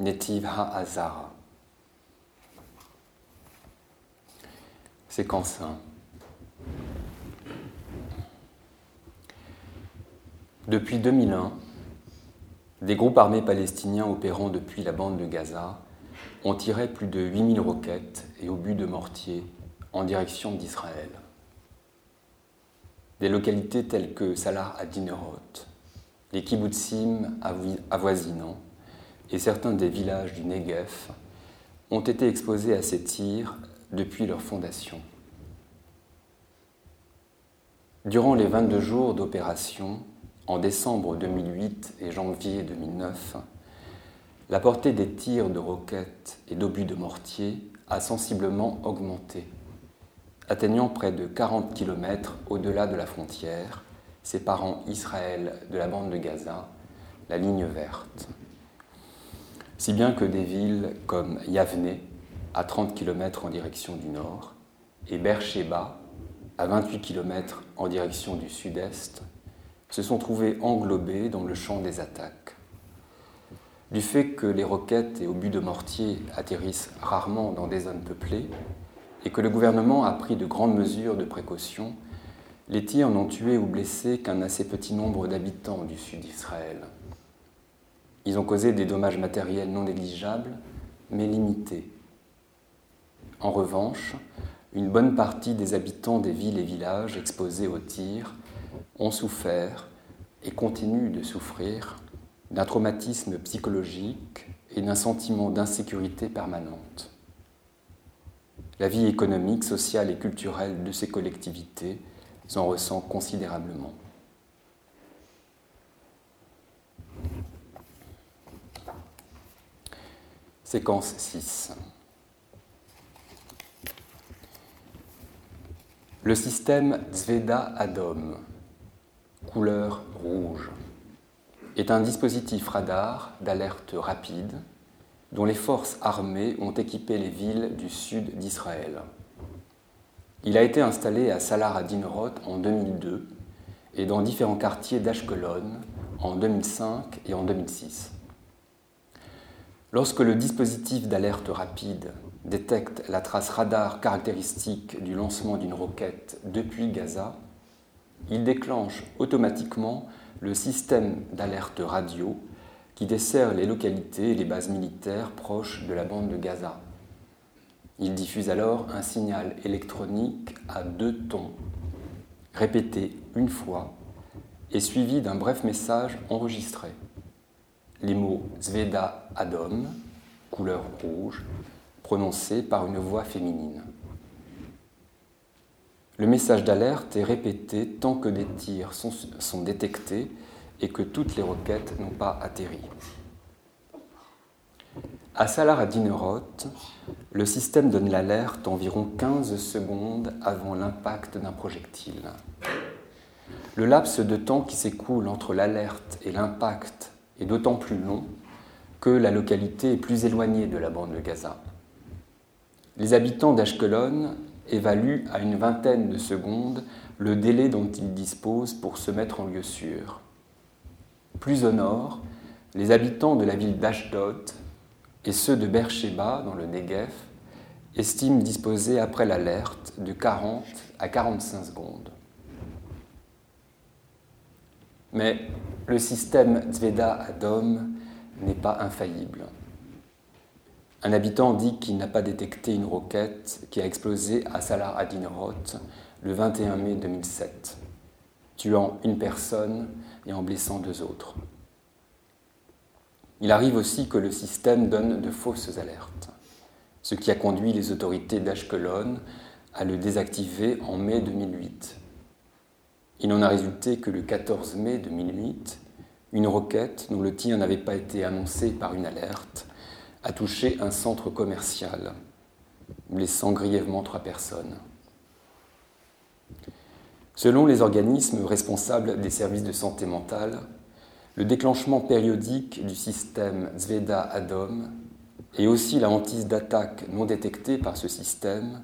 Netiv HaAzara. Séquence 1. Depuis 2001, des groupes armés palestiniens opérant depuis la bande de Gaza ont tiré plus de 8000 roquettes et obus de mortier en direction d'Israël. Des localités telles que Salah ad-Dinerot, les kibbutzim avoisinants et certains des villages du Negev ont été exposés à ces tirs depuis leur fondation. Durant les 22 jours d'opération, en décembre 2008 et janvier 2009, la portée des tirs de roquettes et d'obus de mortier a sensiblement augmenté, atteignant près de 40 km au-delà de la frontière séparant Israël de la bande de Gaza, la ligne verte. Si bien que des villes comme Yavne, à 30 km en direction du nord, et Beersheba, à 28 km en direction du sud-est, se sont trouvés englobés dans le champ des attaques. Du fait que les roquettes et obus de mortier atterrissent rarement dans des zones peuplées, et que le gouvernement a pris de grandes mesures de précaution, les tirs n'ont tué ou blessé qu'un assez petit nombre d'habitants du sud d'Israël. Ils ont causé des dommages matériels non négligeables, mais limités. En revanche, une bonne partie des habitants des villes et villages exposés aux tirs ont souffert et continuent de souffrir d'un traumatisme psychologique et d'un sentiment d'insécurité permanente. La vie économique, sociale et culturelle de ces collectivités s'en ressent considérablement. Séquence 6. Le système Zveda Adom, couleur rouge, est un dispositif radar d'alerte rapide dont les forces armées ont équipé les villes du sud d'Israël. Il a été installé à Salar ad en 2002 et dans différents quartiers d'Ashkelon en 2005 et en 2006. Lorsque le dispositif d'alerte rapide détecte la trace radar caractéristique du lancement d'une roquette depuis Gaza, il déclenche automatiquement le système d'alerte radio qui dessert les localités et les bases militaires proches de la bande de Gaza. Il diffuse alors un signal électronique à deux tons, répété une fois et suivi d'un bref message enregistré. Les mots Zveda Adom, couleur rouge, prononcés par une voix féminine. Le message d'alerte est répété tant que des tirs sont, sont détectés et que toutes les roquettes n'ont pas atterri. À Salar à Dinerot, le système donne l'alerte environ 15 secondes avant l'impact d'un projectile. Le laps de temps qui s'écoule entre l'alerte et l'impact est d'autant plus long que la localité est plus éloignée de la bande de Gaza. Les habitants d'Ashkelon évaluent à une vingtaine de secondes le délai dont ils disposent pour se mettre en lieu sûr. Plus au nord, les habitants de la ville d'Ashdod et ceux de Beersheba, dans le Negev, estiment disposer après l'alerte de 40 à 45 secondes. Mais le système Zveda Adom n'est pas infaillible. Un habitant dit qu'il n'a pas détecté une roquette qui a explosé à Salah ad-Din le 21 mai 2007, tuant une personne et en blessant deux autres. Il arrive aussi que le système donne de fausses alertes, ce qui a conduit les autorités d'Ashkelon à le désactiver en mai 2008. Il n'en a résulté que le 14 mai 2008, une roquette dont le tir n'avait pas été annoncé par une alerte a touché un centre commercial, blessant grièvement trois personnes. Selon les organismes responsables des services de santé mentale, le déclenchement périodique du système Zveda Adom et aussi la hantise d'attaques non détectées par ce système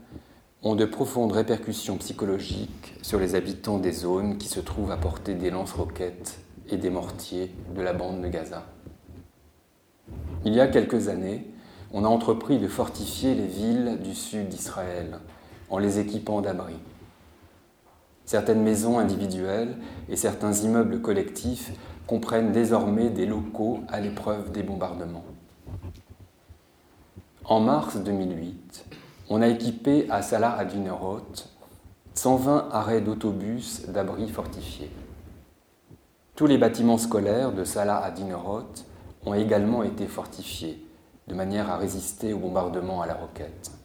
ont de profondes répercussions psychologiques sur les habitants des zones qui se trouvent à portée des lance-roquettes et des mortiers de la bande de Gaza. Il y a quelques années, on a entrepris de fortifier les villes du sud d'Israël en les équipant d'abris. Certaines maisons individuelles et certains immeubles collectifs comprennent désormais des locaux à l'épreuve des bombardements. En mars 2008, on a équipé à Salah ad-Dinerot 120 arrêts d'autobus d'abris fortifiés. Tous les bâtiments scolaires de Salah ad-Dinerot ont également été fortifiés de manière à résister au bombardement à la roquette.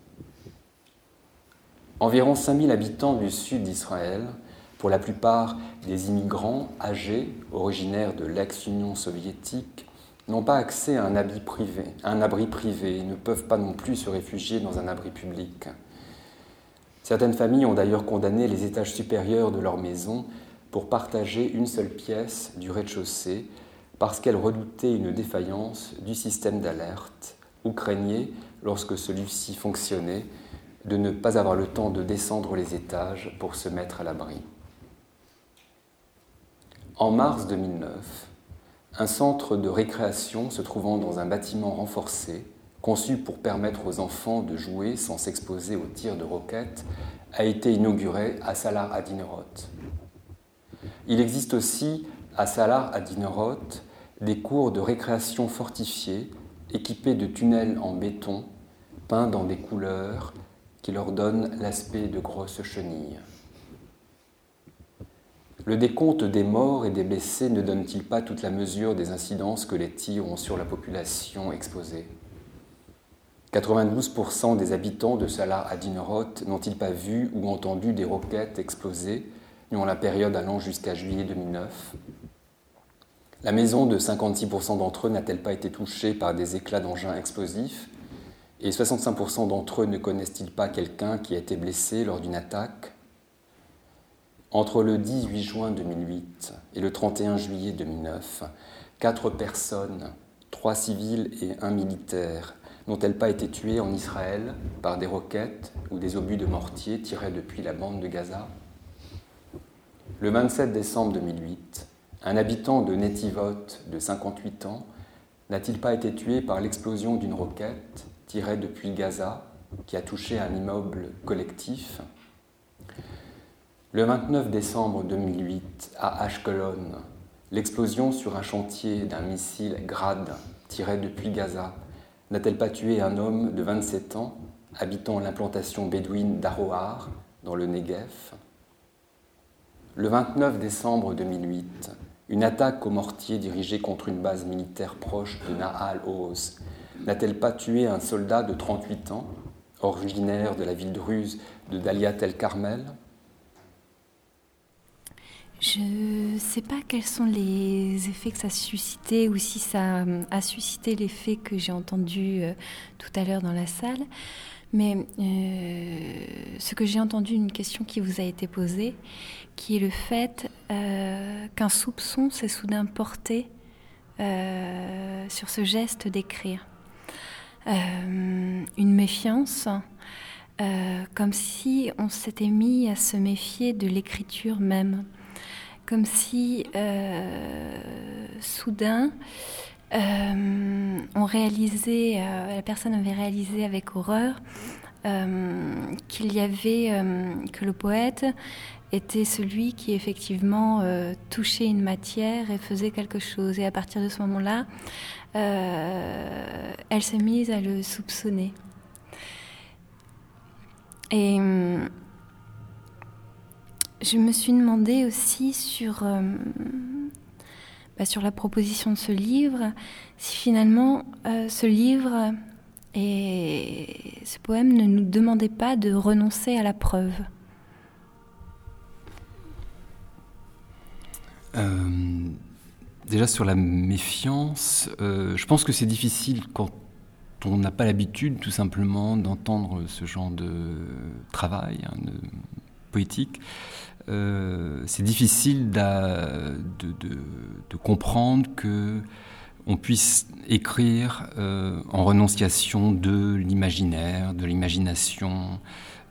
Environ 5000 habitants du sud d'Israël, pour la plupart des immigrants âgés originaires de l'ex-Union soviétique, n'ont pas accès à un abri privé, un abri privé et ne peuvent pas non plus se réfugier dans un abri public. Certaines familles ont d'ailleurs condamné les étages supérieurs de leur maison pour partager une seule pièce du rez-de-chaussée parce qu'elles redoutaient une défaillance du système d'alerte ou craignaient, lorsque celui-ci fonctionnait, de ne pas avoir le temps de descendre les étages pour se mettre à l'abri. En mars 2009, un centre de récréation se trouvant dans un bâtiment renforcé, conçu pour permettre aux enfants de jouer sans s'exposer aux tirs de roquettes, a été inauguré à Salah Adinerot. Il existe aussi à Salah Adinerot des cours de récréation fortifiés équipés de tunnels en béton peints dans des couleurs qui leur donnent l'aspect de grosses chenilles. Le décompte des morts et des blessés ne donne-t-il pas toute la mesure des incidences que les tirs ont sur la population exposée? 92% des habitants de Salah Adinerot n'ont-ils pas vu ou entendu des roquettes exploser durant la période allant jusqu'à juillet 2009 La maison de 56% d'entre eux n'a-t-elle pas été touchée par des éclats d'engins explosifs? Et 65% d'entre eux ne connaissent-ils pas quelqu'un qui a été blessé lors d'une attaque? Entre le 18 juin 2008 et le 31 juillet 2009, quatre personnes, trois civils et un militaire, n'ont-elles pas été tuées en Israël par des roquettes ou des obus de mortier tirés depuis la bande de Gaza? Le 27 décembre 2008, un habitant de Netivot de 58 ans n'a-t-il pas été tué par l'explosion d'une roquette depuis Gaza qui a touché un immeuble collectif. Le 29 décembre 2008, à Ashkelon, l'explosion sur un chantier d'un missile Grad tiré depuis Gaza. N'a-t-elle pas tué un homme de 27 ans habitant l'implantation bédouine d'Arohar, dans le Negev? Le 29 décembre 2008, une attaque au mortier dirigée contre une base militaire proche de Nahal Oz n'a-t-elle pas tué un soldat de 38 ans, originaire de la ville druze de Daliat el Carmel? Je ne sais pas quels sont les effets que ça a suscité ou si ça euh, a suscité l'effet que j'ai entendu euh, tout à l'heure dans la salle. Mais euh, ce que j'ai entendu, une question qui vous a été posée, qui est le fait qu'un soupçon s'est soudain porté sur ce geste d'écrire. Une méfiance, comme si on s'était mis à se méfier de l'écriture même. Comme si euh, soudain euh, on réalisait, euh, la personne avait réalisé avec horreur qu'il y avait, que le poète était celui qui effectivement euh, touchait une matière et faisait quelque chose. Et à partir de ce moment-là, euh, elle s'est mise à le soupçonner. Et hum, je me suis demandé aussi sur, euh, bah, sur la proposition de ce livre, si finalement ce livre et ce poème ne nous demandait pas de renoncer à la preuve. Euh, déjà sur la méfiance, euh, je pense que c'est difficile quand on n'a pas l'habitude tout simplement d'entendre ce genre de travail hein, poétique. Euh, c'est difficile de, de, comprendre que on puisse écrire en renonciation de l'imaginaire, de l'imagination,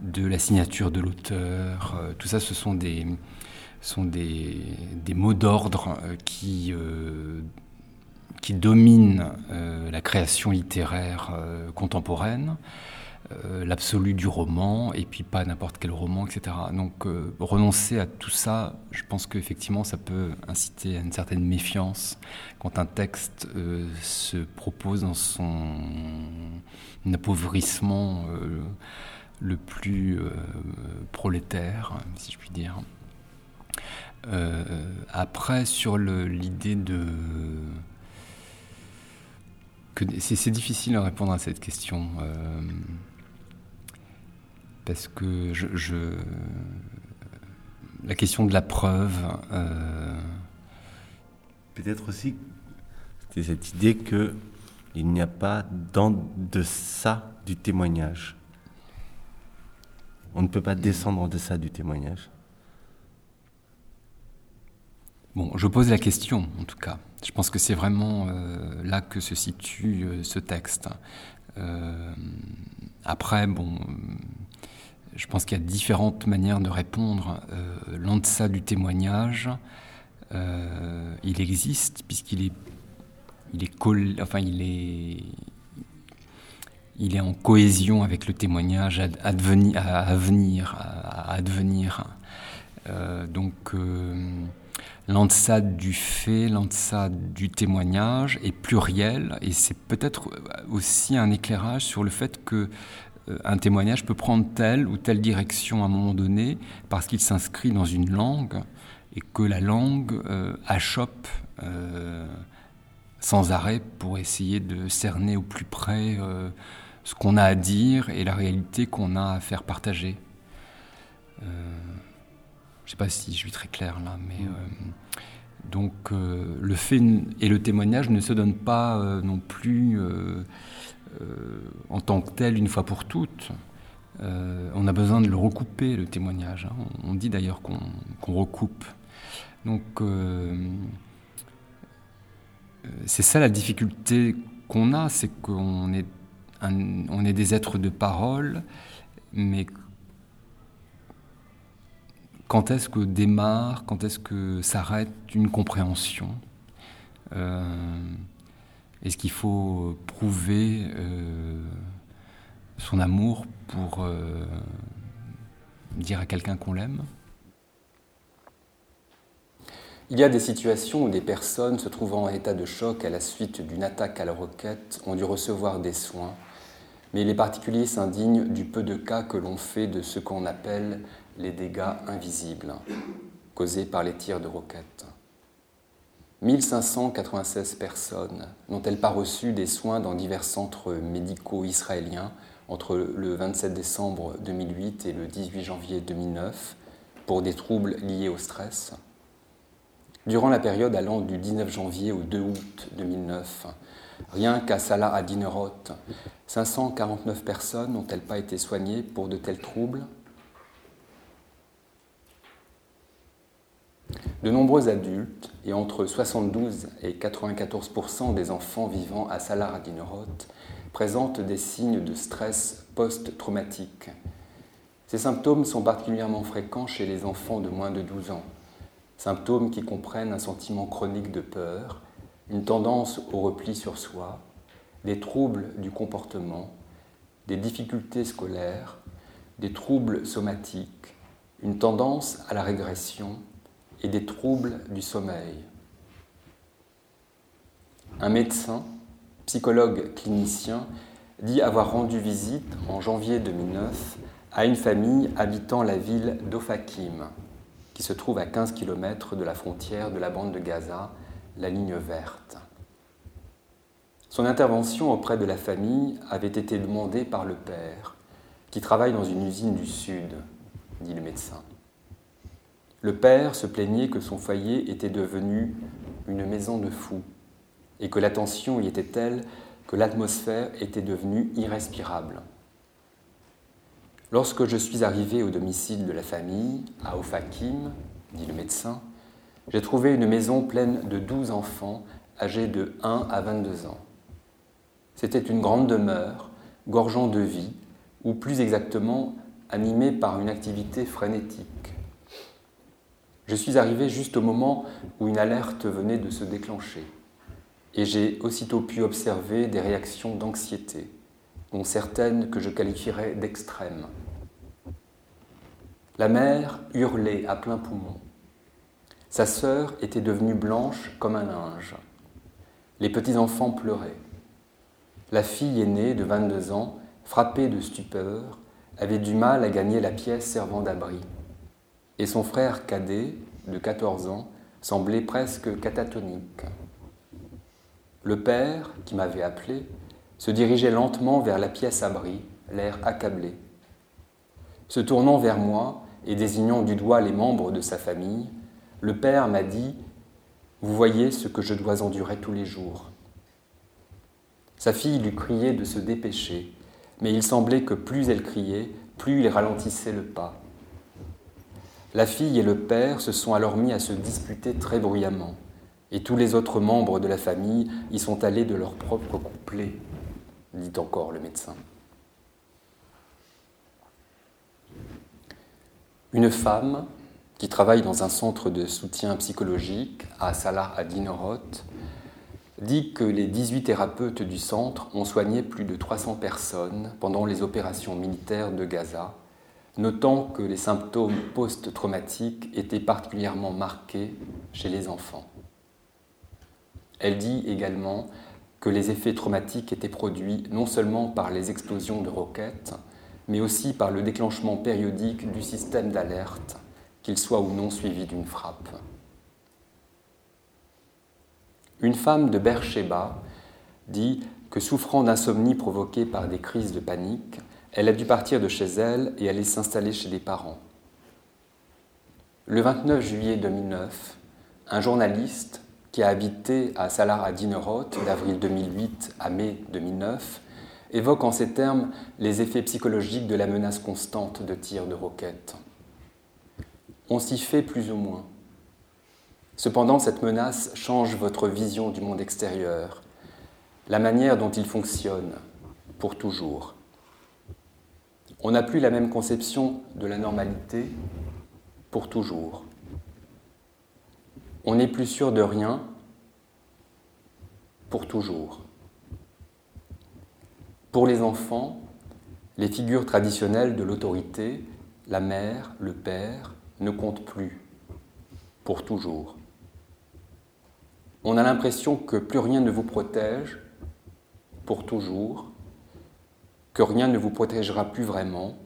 de la signature de l'auteur. tout ça, ce sont des, sont des, mots d'ordre euh, qui, euh, qui dominent euh, la création littéraire contemporaine, l'absolu du roman, et puis pas n'importe quel roman, etc. Donc renoncer à tout ça, je pense qu'effectivement ça peut inciter à une certaine méfiance quand un texte se propose dans son appauvrissement le plus prolétaire, si je puis dire. Euh, après, sur l'idée de... C'est difficile de répondre à cette question. Euh, parce que la question de la preuve. Euh, Peut-être aussi c'est cette idée que il n'y a pas dans de ça du témoignage. On ne peut pas descendre de ça du témoignage. Bon, je pose la question, en tout cas. Je pense que c'est vraiment euh, là que se situe euh, ce texte. Euh, après, bon, je pense qu'il y a différentes manières de répondre. L'en deçà du témoignage, il existe puisqu'il est, il est, en cohésion avec le témoignage à, venir, donc l'antsade du fait, l'antsade du témoignage est pluriel et c'est peut-être aussi un éclairage sur le fait que euh, un témoignage peut prendre telle ou telle direction à un moment donné parce qu'il s'inscrit dans une langue et que la langue euh, achoppe euh, sans arrêt pour essayer de cerner au plus près ce qu'on a à dire et la réalité qu'on a à faire partager. Je ne sais pas si je suis très clair là, mais mm. euh, donc euh, le fait et le témoignage ne se donnent pas euh, non plus en tant que tel une fois pour toutes. on a besoin de le recouper, le témoignage. Hein. On dit d'ailleurs qu'on recoupe. Donc c'est ça la difficulté qu'on a, c'est qu'on est, on est des êtres de parole, mais quand est-ce que démarre, quand est-ce que s'arrête une compréhension euh, Est-ce qu'il faut prouver euh, son amour pour euh, dire à quelqu'un qu'on l'aime? Il y a des situations où des personnes se trouvant en état de choc à la suite d'une attaque à la roquette ont dû recevoir des soins, mais les particuliers s'indignent du peu de cas que l'on fait de ce qu'on appelle les dégâts invisibles causés par les tirs de roquettes. 1596 personnes n'ont-elles pas reçu des soins dans divers centres médicaux israéliens entre le 27 décembre 2008 et le 18 janvier 2009 pour des troubles liés au stress? Durant la période allant du 19 janvier au 2 août 2009, rien qu'à Salah à Dinerot, 549 personnes n'ont-elles pas été soignées pour de tels troubles? De nombreux adultes, et entre 72 et 94 des enfants vivant à Salar Adinerot, présentent des signes de stress post-traumatique. Ces symptômes sont particulièrement fréquents chez les enfants de moins de 12 ans, symptômes qui comprennent un sentiment chronique de peur, une tendance au repli sur soi, des troubles du comportement, des difficultés scolaires, des troubles somatiques, une tendance à la régression et des troubles du sommeil. Un médecin, psychologue clinicien, dit avoir rendu visite en janvier 2009 à une famille habitant la ville d'Ofakim, qui se trouve à 15 km de la frontière de la bande de Gaza, la ligne verte. Son intervention auprès de la famille avait été demandée par le père, qui travaille dans une usine du Sud, dit le médecin. Le père se plaignait que son foyer était devenu une maison de fous et que la tension y était telle que l'atmosphère était devenue irrespirable. Lorsque je suis arrivé au domicile de la famille, à Ofakim, dit le médecin, j'ai trouvé une maison pleine de douze enfants âgés de 1 à 22 ans. C'était une grande demeure, gorgeant de vie, ou plus exactement animée par une activité frénétique. Je suis arrivé juste au moment où une alerte venait de se déclencher, et j'ai aussitôt pu observer des réactions d'anxiété, dont certaines que je qualifierais d'extrêmes. La mère hurlait à plein poumon. Sa sœur était devenue blanche comme un linge. Les petits-enfants pleuraient. La fille aînée de 22 ans, frappée de stupeur, avait du mal à gagner la pièce servant d'abri. Et son frère cadet, de 14 ans, semblait presque catatonique. Le père, qui m'avait appelé, se dirigeait lentement vers la pièce abri, l'air accablé. Se tournant vers moi et désignant du doigt les membres de sa famille, le père m'a dit Vous voyez ce que je dois endurer tous les jours. Sa fille lui criait de se dépêcher, mais il semblait que plus elle criait, plus il ralentissait le pas. La fille et le père se sont alors mis à se disputer très bruyamment, et tous les autres membres de la famille y sont allés de leur propre couplet, dit encore le médecin. Une femme qui travaille dans un centre de soutien psychologique à Salah à Dinoroth dit que les 18 thérapeutes du centre ont soigné plus de 300 personnes pendant les opérations militaires de Gaza, notant que les symptômes post-traumatiques étaient particulièrement marqués chez les enfants. Elle dit également que les effets traumatiques étaient produits non seulement par les explosions de roquettes, mais aussi par le déclenchement périodique du système d'alerte, qu'il soit ou non suivi d'une frappe. Une femme de Beersheba dit que souffrant d'insomnie provoquée par des crises de panique, elle a dû partir de chez elle et aller s'installer chez des parents. Le 29 juillet 2009, un journaliste qui a habité à Salah à Dineroth d'avril 2008 à mai 2009 évoque en ces termes les effets psychologiques de la menace constante de tirs de roquettes. On s'y fait plus ou moins. Cependant, cette menace change votre vision du monde extérieur, la manière dont il fonctionne, pour toujours. On n'a plus la même conception de la normalité pour toujours. On n'est plus sûr de rien pour toujours. Pour les enfants, les figures traditionnelles de l'autorité, la mère, le père, ne comptent plus pour toujours. On a l'impression que plus rien ne vous protège pour toujours, que rien ne vous protégera plus vraiment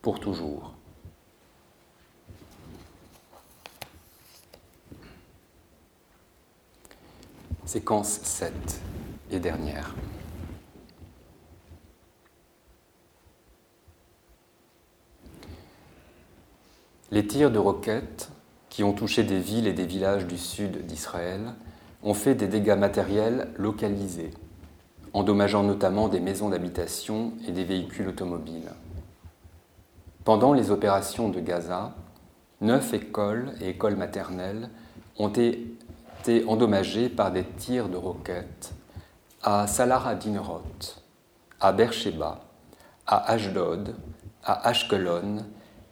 pour toujours. Séquence 7 et dernière. Les tirs de roquettes qui ont touché des villes et des villages du sud d'Israël ont fait des dégâts matériels localisés, endommageant notamment des maisons d'habitation et des véhicules automobiles. Pendant les opérations de Gaza, neuf écoles et écoles maternelles ont été endommagées par des tirs de roquettes à Salah ad-Dinroth, à Beersheba, à Ashdod, à Ashkelon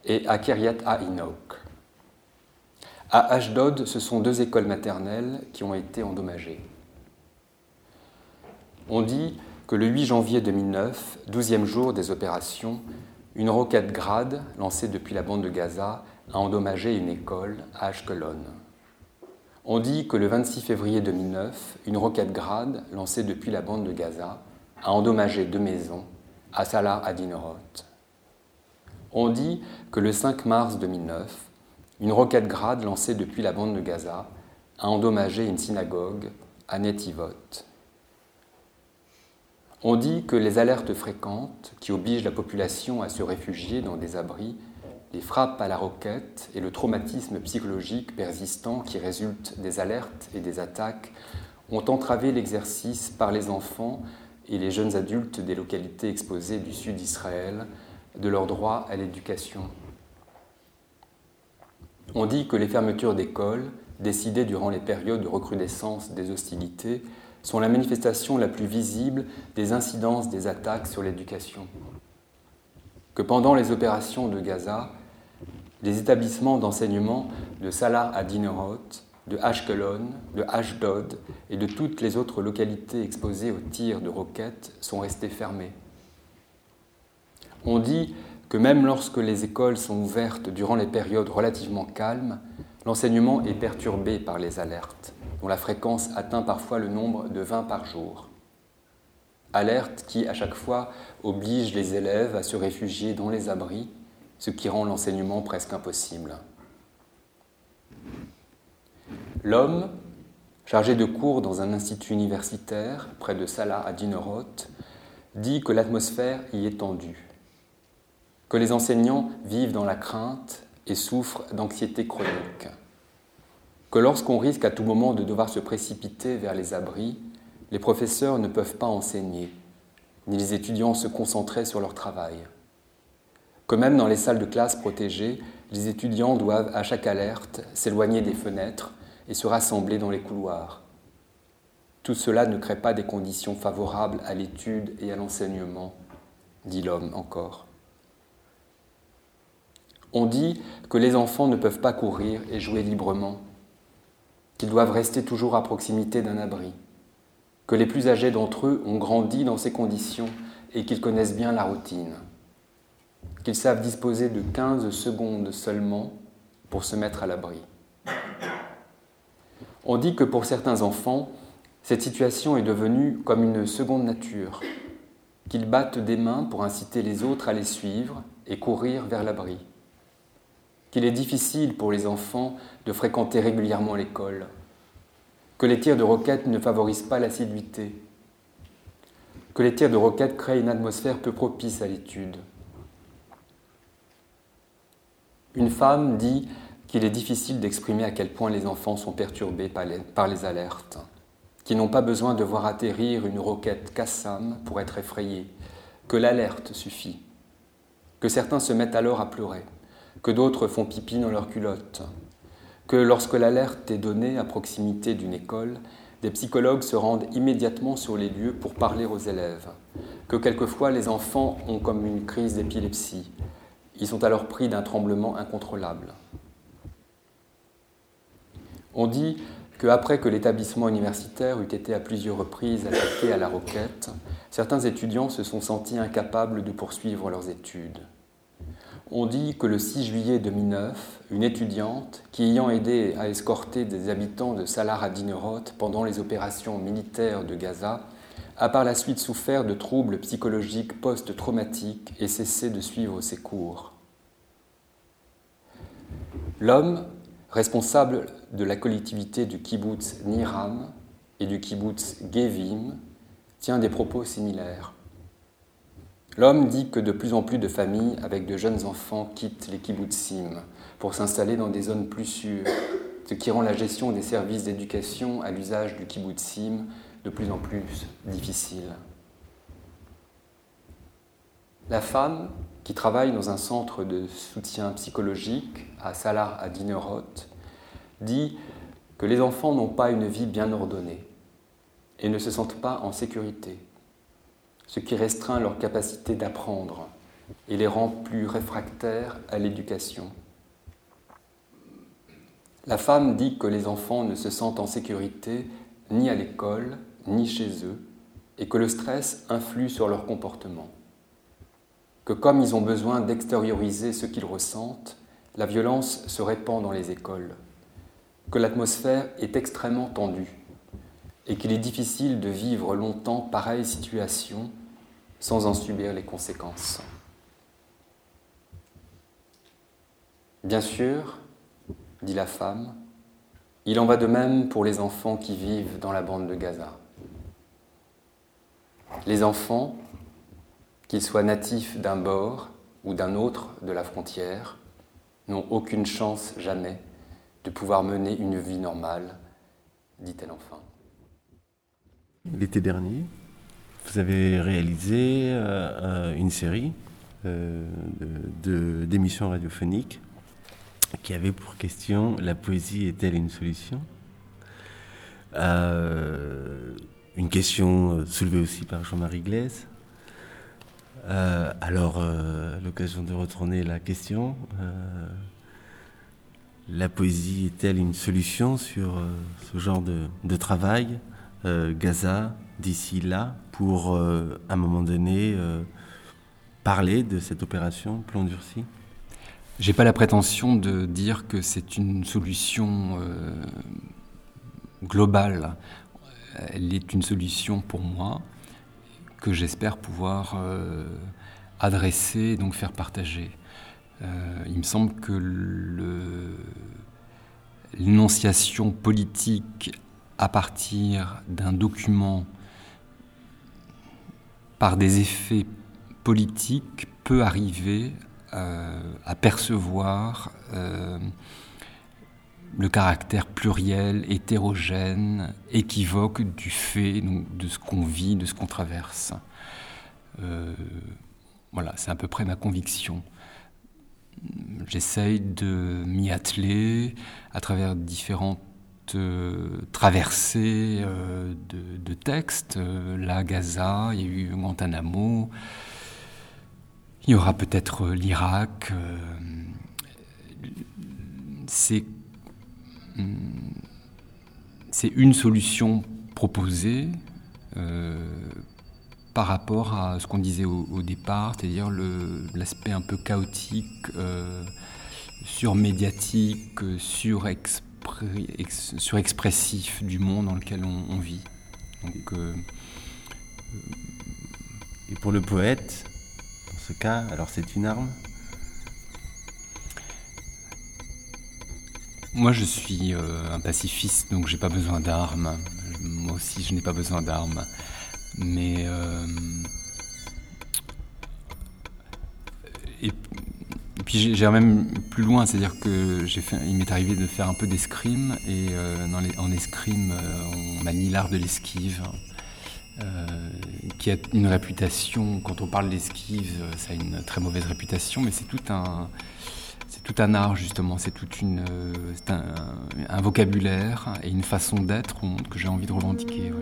et à Kiryat Ainok. À Ashdod, ce sont deux écoles maternelles qui ont été endommagées. On dit que le 8 janvier 2009, douzième jour des opérations, une roquette grade lancée depuis la bande de Gaza a endommagé une école à Ashkelon. On dit que le 26 février 2009, une roquette grade lancée depuis la bande de Gaza a endommagé deux maisons à Salah Adinerot. On dit que le 5 mars 2009, une roquette grade lancée depuis la bande de Gaza a endommagé une synagogue à Netivot. On dit que les alertes fréquentes qui obligent la population à se réfugier dans des abris, les frappes à la roquette et le traumatisme psychologique persistant qui résulte des alertes et des attaques ont entravé l'exercice par les enfants et les jeunes adultes des localités exposées du sud d'Israël de leur droit à l'éducation. On dit que les fermetures d'écoles, décidées durant les périodes de recrudescence des hostilités, sont la manifestation la plus visible des incidences des attaques sur l'éducation. Que pendant les opérations de Gaza, les établissements d'enseignement de Salah à Dinerot, de Ashkelon, de Ashdod et de toutes les autres localités exposées aux tirs de roquettes sont restés fermés. On dit que même lorsque les écoles sont ouvertes durant les périodes relativement calmes, l'enseignement est perturbé par les alertes dont la fréquence atteint parfois le nombre de 20 par jour. Alerte qui, à chaque fois, oblige les élèves à se réfugier dans les abris, ce qui rend l'enseignement presque impossible. L'homme, chargé de cours dans un institut universitaire près de Salah à Dinerot, dit que l'atmosphère y est tendue, que les enseignants vivent dans la crainte et souffrent d'anxiété chronique que lorsqu'on risque à tout moment de devoir se précipiter vers les abris, les professeurs ne peuvent pas enseigner, ni les étudiants se concentrer sur leur travail. Que même dans les salles de classe protégées, les étudiants doivent, à chaque alerte, s'éloigner des fenêtres et se rassembler dans les couloirs. Tout cela ne crée pas des conditions favorables à l'étude et à l'enseignement, dit l'homme encore. On dit que les enfants ne peuvent pas courir et jouer librement qu'ils doivent rester toujours à proximité d'un abri, que les plus âgés d'entre eux ont grandi dans ces conditions et qu'ils connaissent bien la routine, qu'ils savent disposer de 15 secondes seulement pour se mettre à l'abri. On dit que pour certains enfants, cette situation est devenue comme une seconde nature, qu'ils battent des mains pour inciter les autres à les suivre et courir vers l'abri qu'il est difficile pour les enfants de fréquenter régulièrement l'école, que les tirs de roquettes ne favorisent pas l'assiduité, que les tirs de roquettes créent une atmosphère peu propice à l'étude. Une femme dit qu'il est difficile d'exprimer à quel point les enfants sont perturbés par les, alertes, qu'ils n'ont pas besoin de voir atterrir une roquette Kassam pour être effrayés, que l'alerte suffit, que certains se mettent alors à pleurer que d'autres font pipi dans leurs culottes, que lorsque l'alerte est donnée à proximité d'une école, des psychologues se rendent immédiatement sur les lieux pour parler aux élèves, que quelquefois les enfants ont comme une crise d'épilepsie. Ils sont alors pris d'un tremblement incontrôlable. On dit qu'après que l'établissement universitaire eut été à plusieurs reprises attaqué à la roquette, certains étudiants se sont sentis incapables de poursuivre leurs études. On dit que le 6 juillet 2009, une étudiante qui ayant aidé à escorter des habitants de Salah à pendant les opérations militaires de Gaza, a par la suite souffert de troubles psychologiques post-traumatiques et cessé de suivre ses cours. L'homme, responsable de la collectivité du kibbutz Niram et du kibbutz Gevim, tient des propos similaires. L'homme dit que de plus en plus de familles avec de jeunes enfants quittent les kibbutzim pour s'installer dans des zones plus sûres, ce qui rend la gestion des services d'éducation à l'usage du kibbutzim de plus en plus difficile. La femme, qui travaille dans un centre de soutien psychologique à Salah à Dinerot, dit que les enfants n'ont pas une vie bien ordonnée et ne se sentent pas en sécurité ce qui restreint leur capacité d'apprendre et les rend plus réfractaires à l'éducation. La femme dit que les enfants ne se sentent en sécurité ni à l'école, ni chez eux, et que le stress influe sur leur comportement. que comme ils ont besoin d'extérioriser ce qu'ils ressentent, la violence se répand dans les écoles, que l'atmosphère est extrêmement tendue et qu'il est difficile de vivre longtemps pareille situation sans en subir les conséquences. Bien sûr, dit la femme, il en va de même pour les enfants qui vivent dans la bande de Gaza. Les enfants, qu'ils soient natifs d'un bord ou d'un autre de la frontière, n'ont aucune chance jamais de pouvoir mener une vie normale, dit-elle enfin. L'été dernier, vous avez réalisé euh, une série euh, d'émissions radiophoniques qui avait pour question La poésie est-elle une solution? Euh, Une question soulevée aussi par Jean-Marie Glaise. Alors, l'occasion de retourner la question. la poésie est-elle une solution sur ce genre de travail? Gaza, d'ici là, pour, à un moment donné, parler de cette opération Plomb durci j'ai pas la prétention de dire que c'est une solution euh, globale. Elle est une solution pour moi que j'espère pouvoir euh, adresser, donc faire partager. Euh, il me semble que l'énonciation politique à partir d'un document par des effets politiques peut arriver euh, à percevoir euh, le caractère pluriel, hétérogène, équivoque du fait, de ce qu'on vit, de ce qu'on traverse. Euh, voilà, c'est à peu près ma conviction. J'essaye de m'y atteler à travers différentes traversées de, de, textes. là, Gaza, il y a eu Guantanamo, il y aura peut-être euh, l'Irak. Euh, c'est hmm, c'est une solution proposée euh, par rapport à ce qu'on disait au, départ, c'est-à-dire l'aspect un peu chaotique, surmédiatique, surexpressif du monde dans lequel on, vit. Donc, Et pour le poète, cas, alors c'est une arme Moi je suis euh, un pacifiste, donc j'ai pas besoin d'armes. Moi aussi je n'ai pas besoin d'armes. Mais... Euh, puis j'ai même plus loin, c'est-à-dire que j'ai fait, il m'est arrivé de faire un peu d'escrime, et euh, dans les, en escrime on manie l'art de l'esquive. Euh, qui a une réputation, quand on parle d'esquive, ça a une très mauvaise réputation, mais c'est tout un, c'est tout un art justement, c'est tout une, un, un, vocabulaire et une façon d'être que j'ai envie de revendiquer.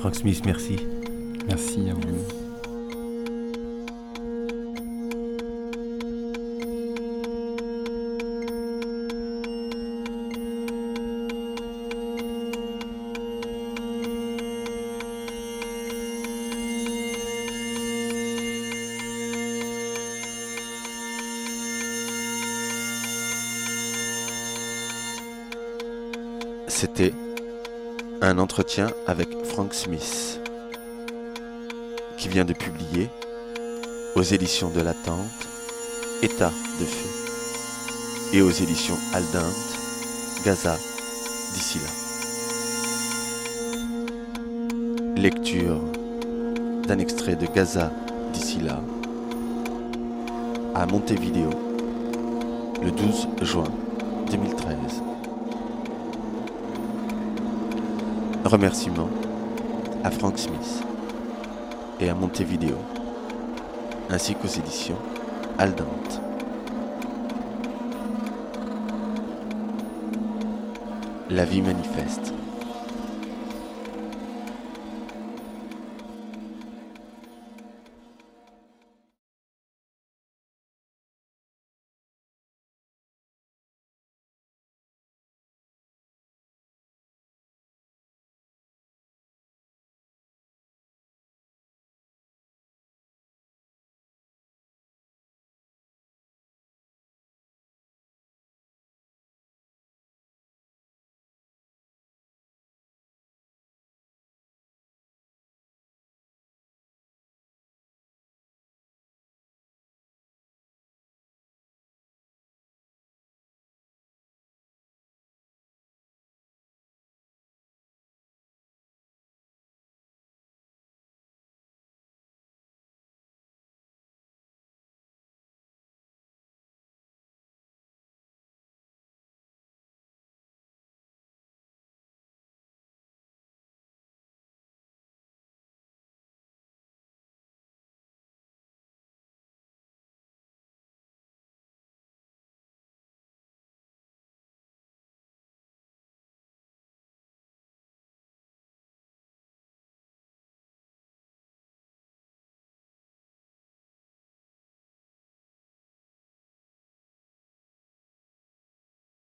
Frank Smith, merci. Merci à vous. Un entretien avec Frank Smith, qui vient de publier aux éditions de l'attente État de feu et aux éditions Aldinte Gaza d'ici là. Lecture d'un extrait de Gaza d'ici là à Montevideo le 12 juin 2013. Remerciements à Frank Smith et à Montevideo, ainsi qu'aux éditions Aldante. La vie manifeste.